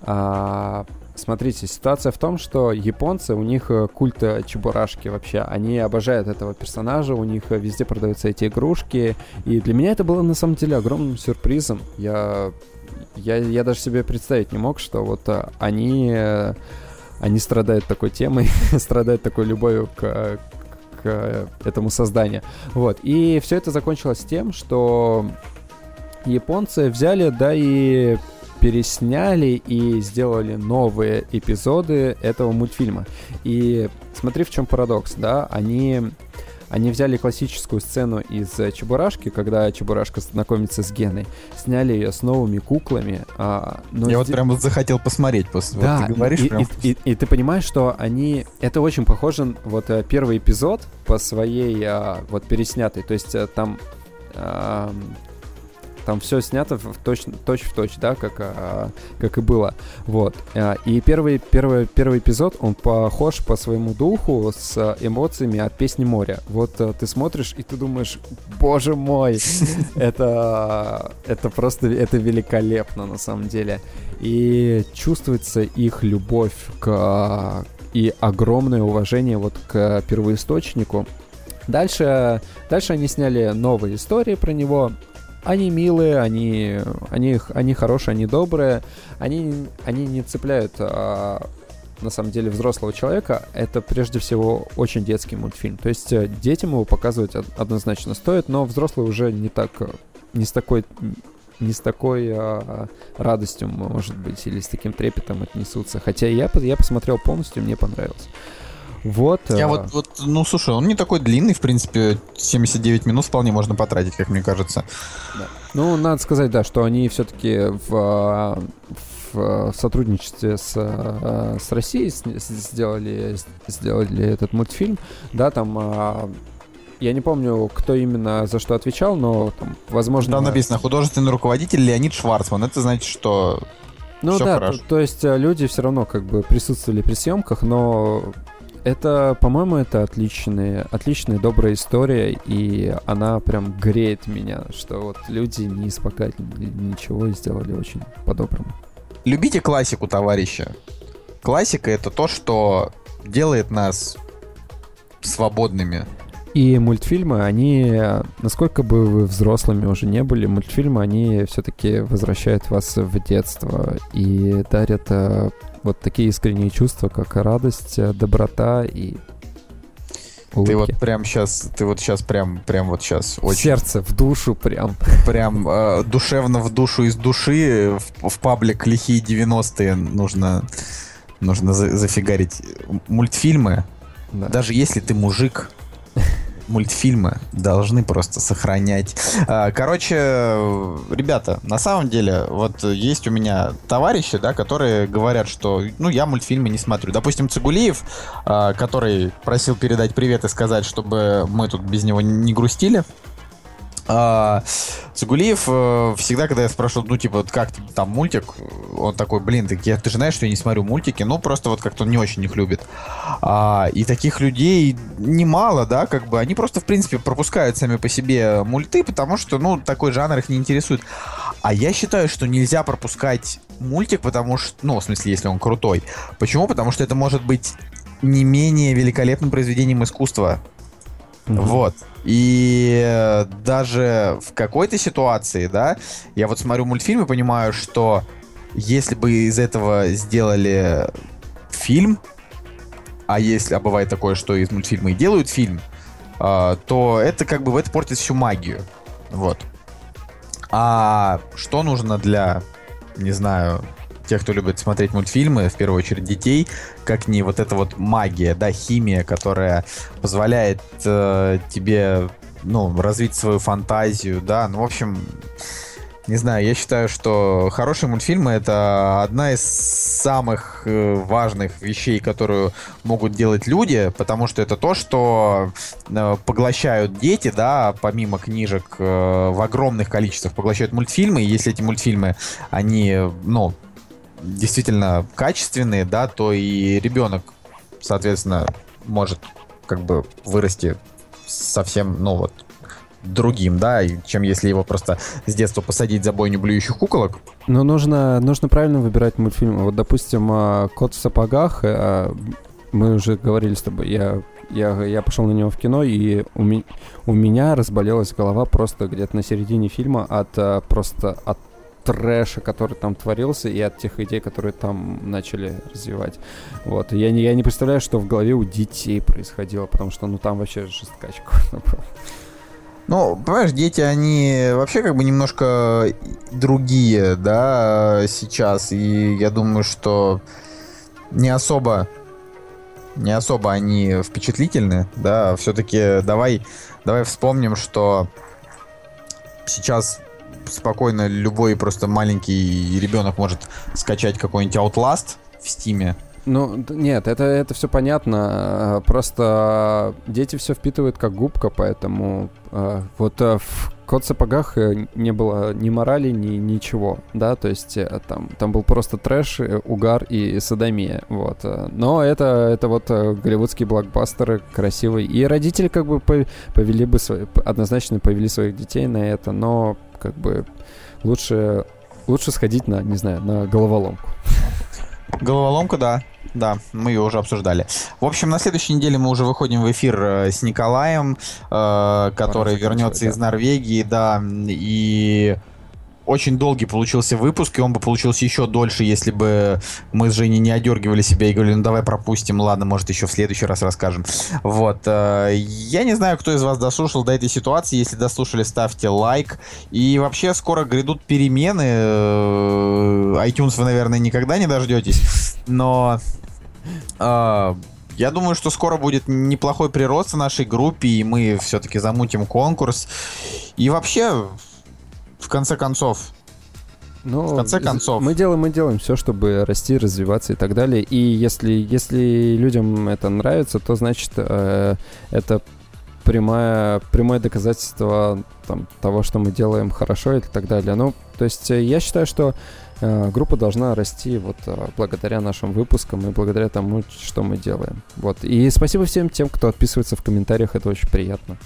А, смотрите, ситуация в том, что японцы, у них э, культ Чебурашки вообще. Они обожают этого персонажа, у них везде продаются эти игрушки. И для меня это было на самом деле огромным сюрпризом. Я, я, я даже себе представить не мог, что вот они, они страдают такой темой, страдают такой любовью к, к этому созданию. Вот. И все это закончилось тем, что японцы взяли, да и пересняли и сделали новые эпизоды этого мультфильма. И смотри, в чем парадокс, да, они они взяли классическую сцену из Чебурашки, когда Чебурашка знакомится с Геной, сняли ее с новыми куклами. А, но Я вот прям вот захотел посмотреть после да, вот ты говоришь. И, прям... и, и, и ты понимаешь, что они... Это очень похоже, вот э, первый эпизод по своей а, вот переснятой. То есть э, там там все снято в точь, точь в точь, да, как, а, как и было. Вот. А, и первый, первый, первый эпизод, он похож по своему духу с эмоциями от песни моря. Вот а, ты смотришь, и ты думаешь, боже мой, это, это просто, это великолепно на самом деле. И чувствуется их любовь к и огромное уважение вот к первоисточнику. Дальше, дальше они сняли новые истории про него, они милые, они, они, они хорошие, они добрые, они, они не цепляют а, на самом деле взрослого человека. Это прежде всего очень детский мультфильм. То есть э, детям его показывать однозначно стоит, но взрослые уже не так, не с такой не с такой а, радостью, может быть, или с таким трепетом отнесутся. Хотя я, я посмотрел полностью, мне понравилось. Вот. Я а... вот, вот, ну, слушай, он не такой длинный, в принципе, 79 минут вполне можно потратить, как мне кажется. Да. Ну, надо сказать, да, что они все-таки в, а, в сотрудничестве с, с Россией сделали, сделали этот мультфильм, да, там я не помню, кто именно за что отвечал, но там, возможно... Там написано художественный руководитель Леонид Шварцман. Это значит, что ну Все да, то, то есть люди все равно как бы присутствовали при съемках, но это, по-моему, это отличная, отличная, добрая история, и она прям греет меня, что вот люди не испокали ничего и сделали очень по-доброму. Любите классику, товарищи. Классика — это то, что делает нас свободными. И мультфильмы, они, насколько бы вы взрослыми уже не были, мультфильмы, они все-таки возвращают вас в детство и дарят э, вот такие искренние чувства, как радость, э, доброта и улыбки. Ты вот прям сейчас, ты вот сейчас прям, прям вот сейчас очень... В сердце, в душу прям. Прям э, душевно в душу из души в, в паблик лихие 90-е нужно, нужно за, зафигарить мультфильмы. Да. Даже если ты мужик, мультфильмы должны просто сохранять. А, короче, ребята, на самом деле, вот есть у меня товарищи, да, которые говорят, что, ну, я мультфильмы не смотрю. Допустим, Цигулиев, а, который просил передать привет и сказать, чтобы мы тут без него не грустили. А, Цигулиев э, всегда, когда я спрашиваю, ну, типа, как там мультик, он такой, блин, ты, я, ты же знаешь, что я не смотрю мультики, ну, просто вот как-то он не очень их любит. А, и таких людей немало, да, как бы, они просто, в принципе, пропускают сами по себе мульты, потому что, ну, такой жанр их не интересует. А я считаю, что нельзя пропускать мультик, потому что, ну, в смысле, если он крутой. Почему? Потому что это может быть не менее великолепным произведением искусства. Mm-hmm. Вот. И э, даже в какой-то ситуации, да, я вот смотрю мультфильм и понимаю, что если бы из этого сделали фильм, а если, а бывает такое, что из мультфильма и делают фильм, э, то это как бы в это портит всю магию. Вот. А что нужно для, не знаю, тех, кто любит смотреть мультфильмы, в первую очередь детей, как не вот эта вот магия, да, химия, которая позволяет э, тебе, ну, развить свою фантазию, да, ну, в общем, не знаю, я считаю, что хорошие мультфильмы это одна из самых э, важных вещей, которую могут делать люди, потому что это то, что э, поглощают дети, да, помимо книжек э, в огромных количествах поглощают мультфильмы, и если эти мультфильмы, они, ну, действительно качественные, да, то и ребенок, соответственно, может как бы вырасти совсем, ну вот, другим, да, чем если его просто с детства посадить за бойню блюющих куколок. Но нужно, нужно правильно выбирать мультфильмы. Вот, допустим, а, «Кот в сапогах», а, мы уже говорили с тобой, я, я, я пошел на него в кино, и у, ми, у меня разболелась голова просто где-то на середине фильма от а, просто от трэша, который там творился, и от тех идей, которые там начали развивать. Вот. Я не, я не представляю, что в голове у детей происходило, потому что, ну, там вообще жесткач какой-то был. Ну, понимаешь, дети, они вообще как бы немножко другие, да, сейчас. И я думаю, что не особо, не особо они впечатлительны, да. Все-таки давай, давай вспомним, что сейчас спокойно любой просто маленький ребенок может скачать какой-нибудь Outlast в Стиме, ну, нет, это, это все понятно. Просто дети все впитывают как губка, поэтому э, вот э, в кот в сапогах э, не было ни морали, ни ничего, да, то есть там, там был просто трэш, угар и садомия, вот. Но это, это вот голливудские блокбастеры красивые. И родители как бы повели бы, свои, однозначно повели своих детей на это, но как бы лучше, лучше сходить на, не знаю, на головоломку. Головоломка, да. Да, мы ее уже обсуждали. В общем, на следующей неделе мы уже выходим в эфир э, с Николаем, э, который вернется да. из Норвегии, да, и очень долгий получился выпуск, и он бы получился еще дольше, если бы мы с Женей не одергивали себя и говорили, ну давай пропустим, ладно, может еще в следующий раз расскажем. Вот. Э, я не знаю, кто из вас дослушал до этой ситуации. Если дослушали, ставьте лайк. И вообще скоро грядут перемены. Э, iTunes вы, наверное, никогда не дождетесь. Но э, я думаю, что скоро будет неплохой прирост в нашей группе, и мы все-таки замутим конкурс. И вообще, в конце концов. Ну, в конце концов. Мы делаем, мы делаем все, чтобы расти, развиваться и так далее. И если, если людям это нравится, то значит э, это прямое, прямое доказательство там, того, что мы делаем хорошо и так далее. Ну, то есть э, я считаю, что э, группа должна расти вот э, благодаря нашим выпускам и благодаря тому, что мы делаем. Вот. И спасибо всем тем, кто отписывается в комментариях, это очень приятно.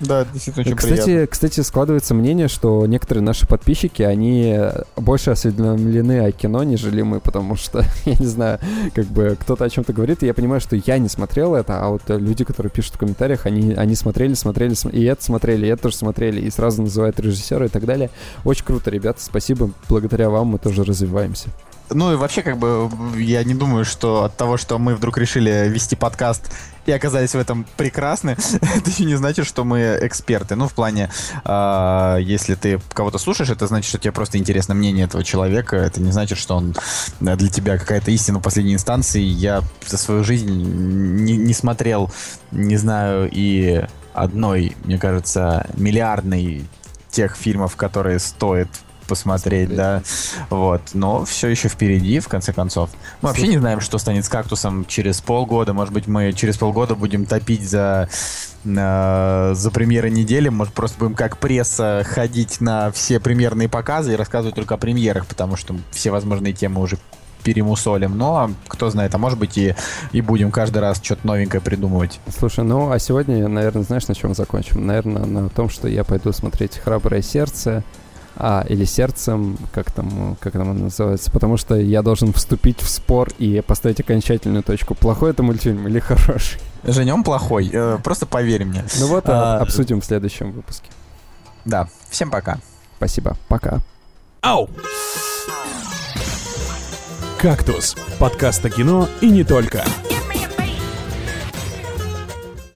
Да, действительно очень кстати, приятно. Кстати, складывается мнение, что некоторые наши подписчики, они больше осведомлены о кино, нежели мы, потому что, я не знаю, как бы кто-то о чем-то говорит, и я понимаю, что я не смотрел это, а вот люди, которые пишут в комментариях, они, они смотрели, смотрели, и это смотрели, и это тоже смотрели, и сразу называют режиссера и так далее. Очень круто, ребята, спасибо. Благодаря вам мы тоже развиваемся. Ну и вообще, как бы, я не думаю, что от того, что мы вдруг решили вести подкаст и оказались в этом прекрасны, это еще не значит, что мы эксперты. Ну, в плане, э, если ты кого-то слушаешь, это значит, что тебе просто интересно мнение этого человека. Это не значит, что он для тебя какая-то истина последней инстанции. Я за свою жизнь не, не смотрел, не знаю, и одной, мне кажется, миллиардной тех фильмов, которые стоит посмотреть, да. Вот. Но все еще впереди, в конце концов. Мы вообще не знаем, что станет с кактусом через полгода. Может быть, мы через полгода будем топить за э, за премьеры недели. Может, просто будем как пресса ходить на все премьерные показы и рассказывать только о премьерах, потому что все возможные темы уже перемусолим. Но кто знает, а может быть и, и будем каждый раз что-то новенькое придумывать. Слушай, ну а сегодня, наверное, знаешь, на чем закончим? Наверное, на том, что я пойду смотреть «Храброе сердце», а, или сердцем, как там, как там он называется, потому что я должен вступить в спор и поставить окончательную точку. Плохой это мультфильм или хороший? Женя, он плохой, э, просто поверь мне. Ну вот, а, обсудим в следующем выпуске. Да, всем пока. Спасибо, пока. Ау! «Кактус» — подкаст о кино и не только.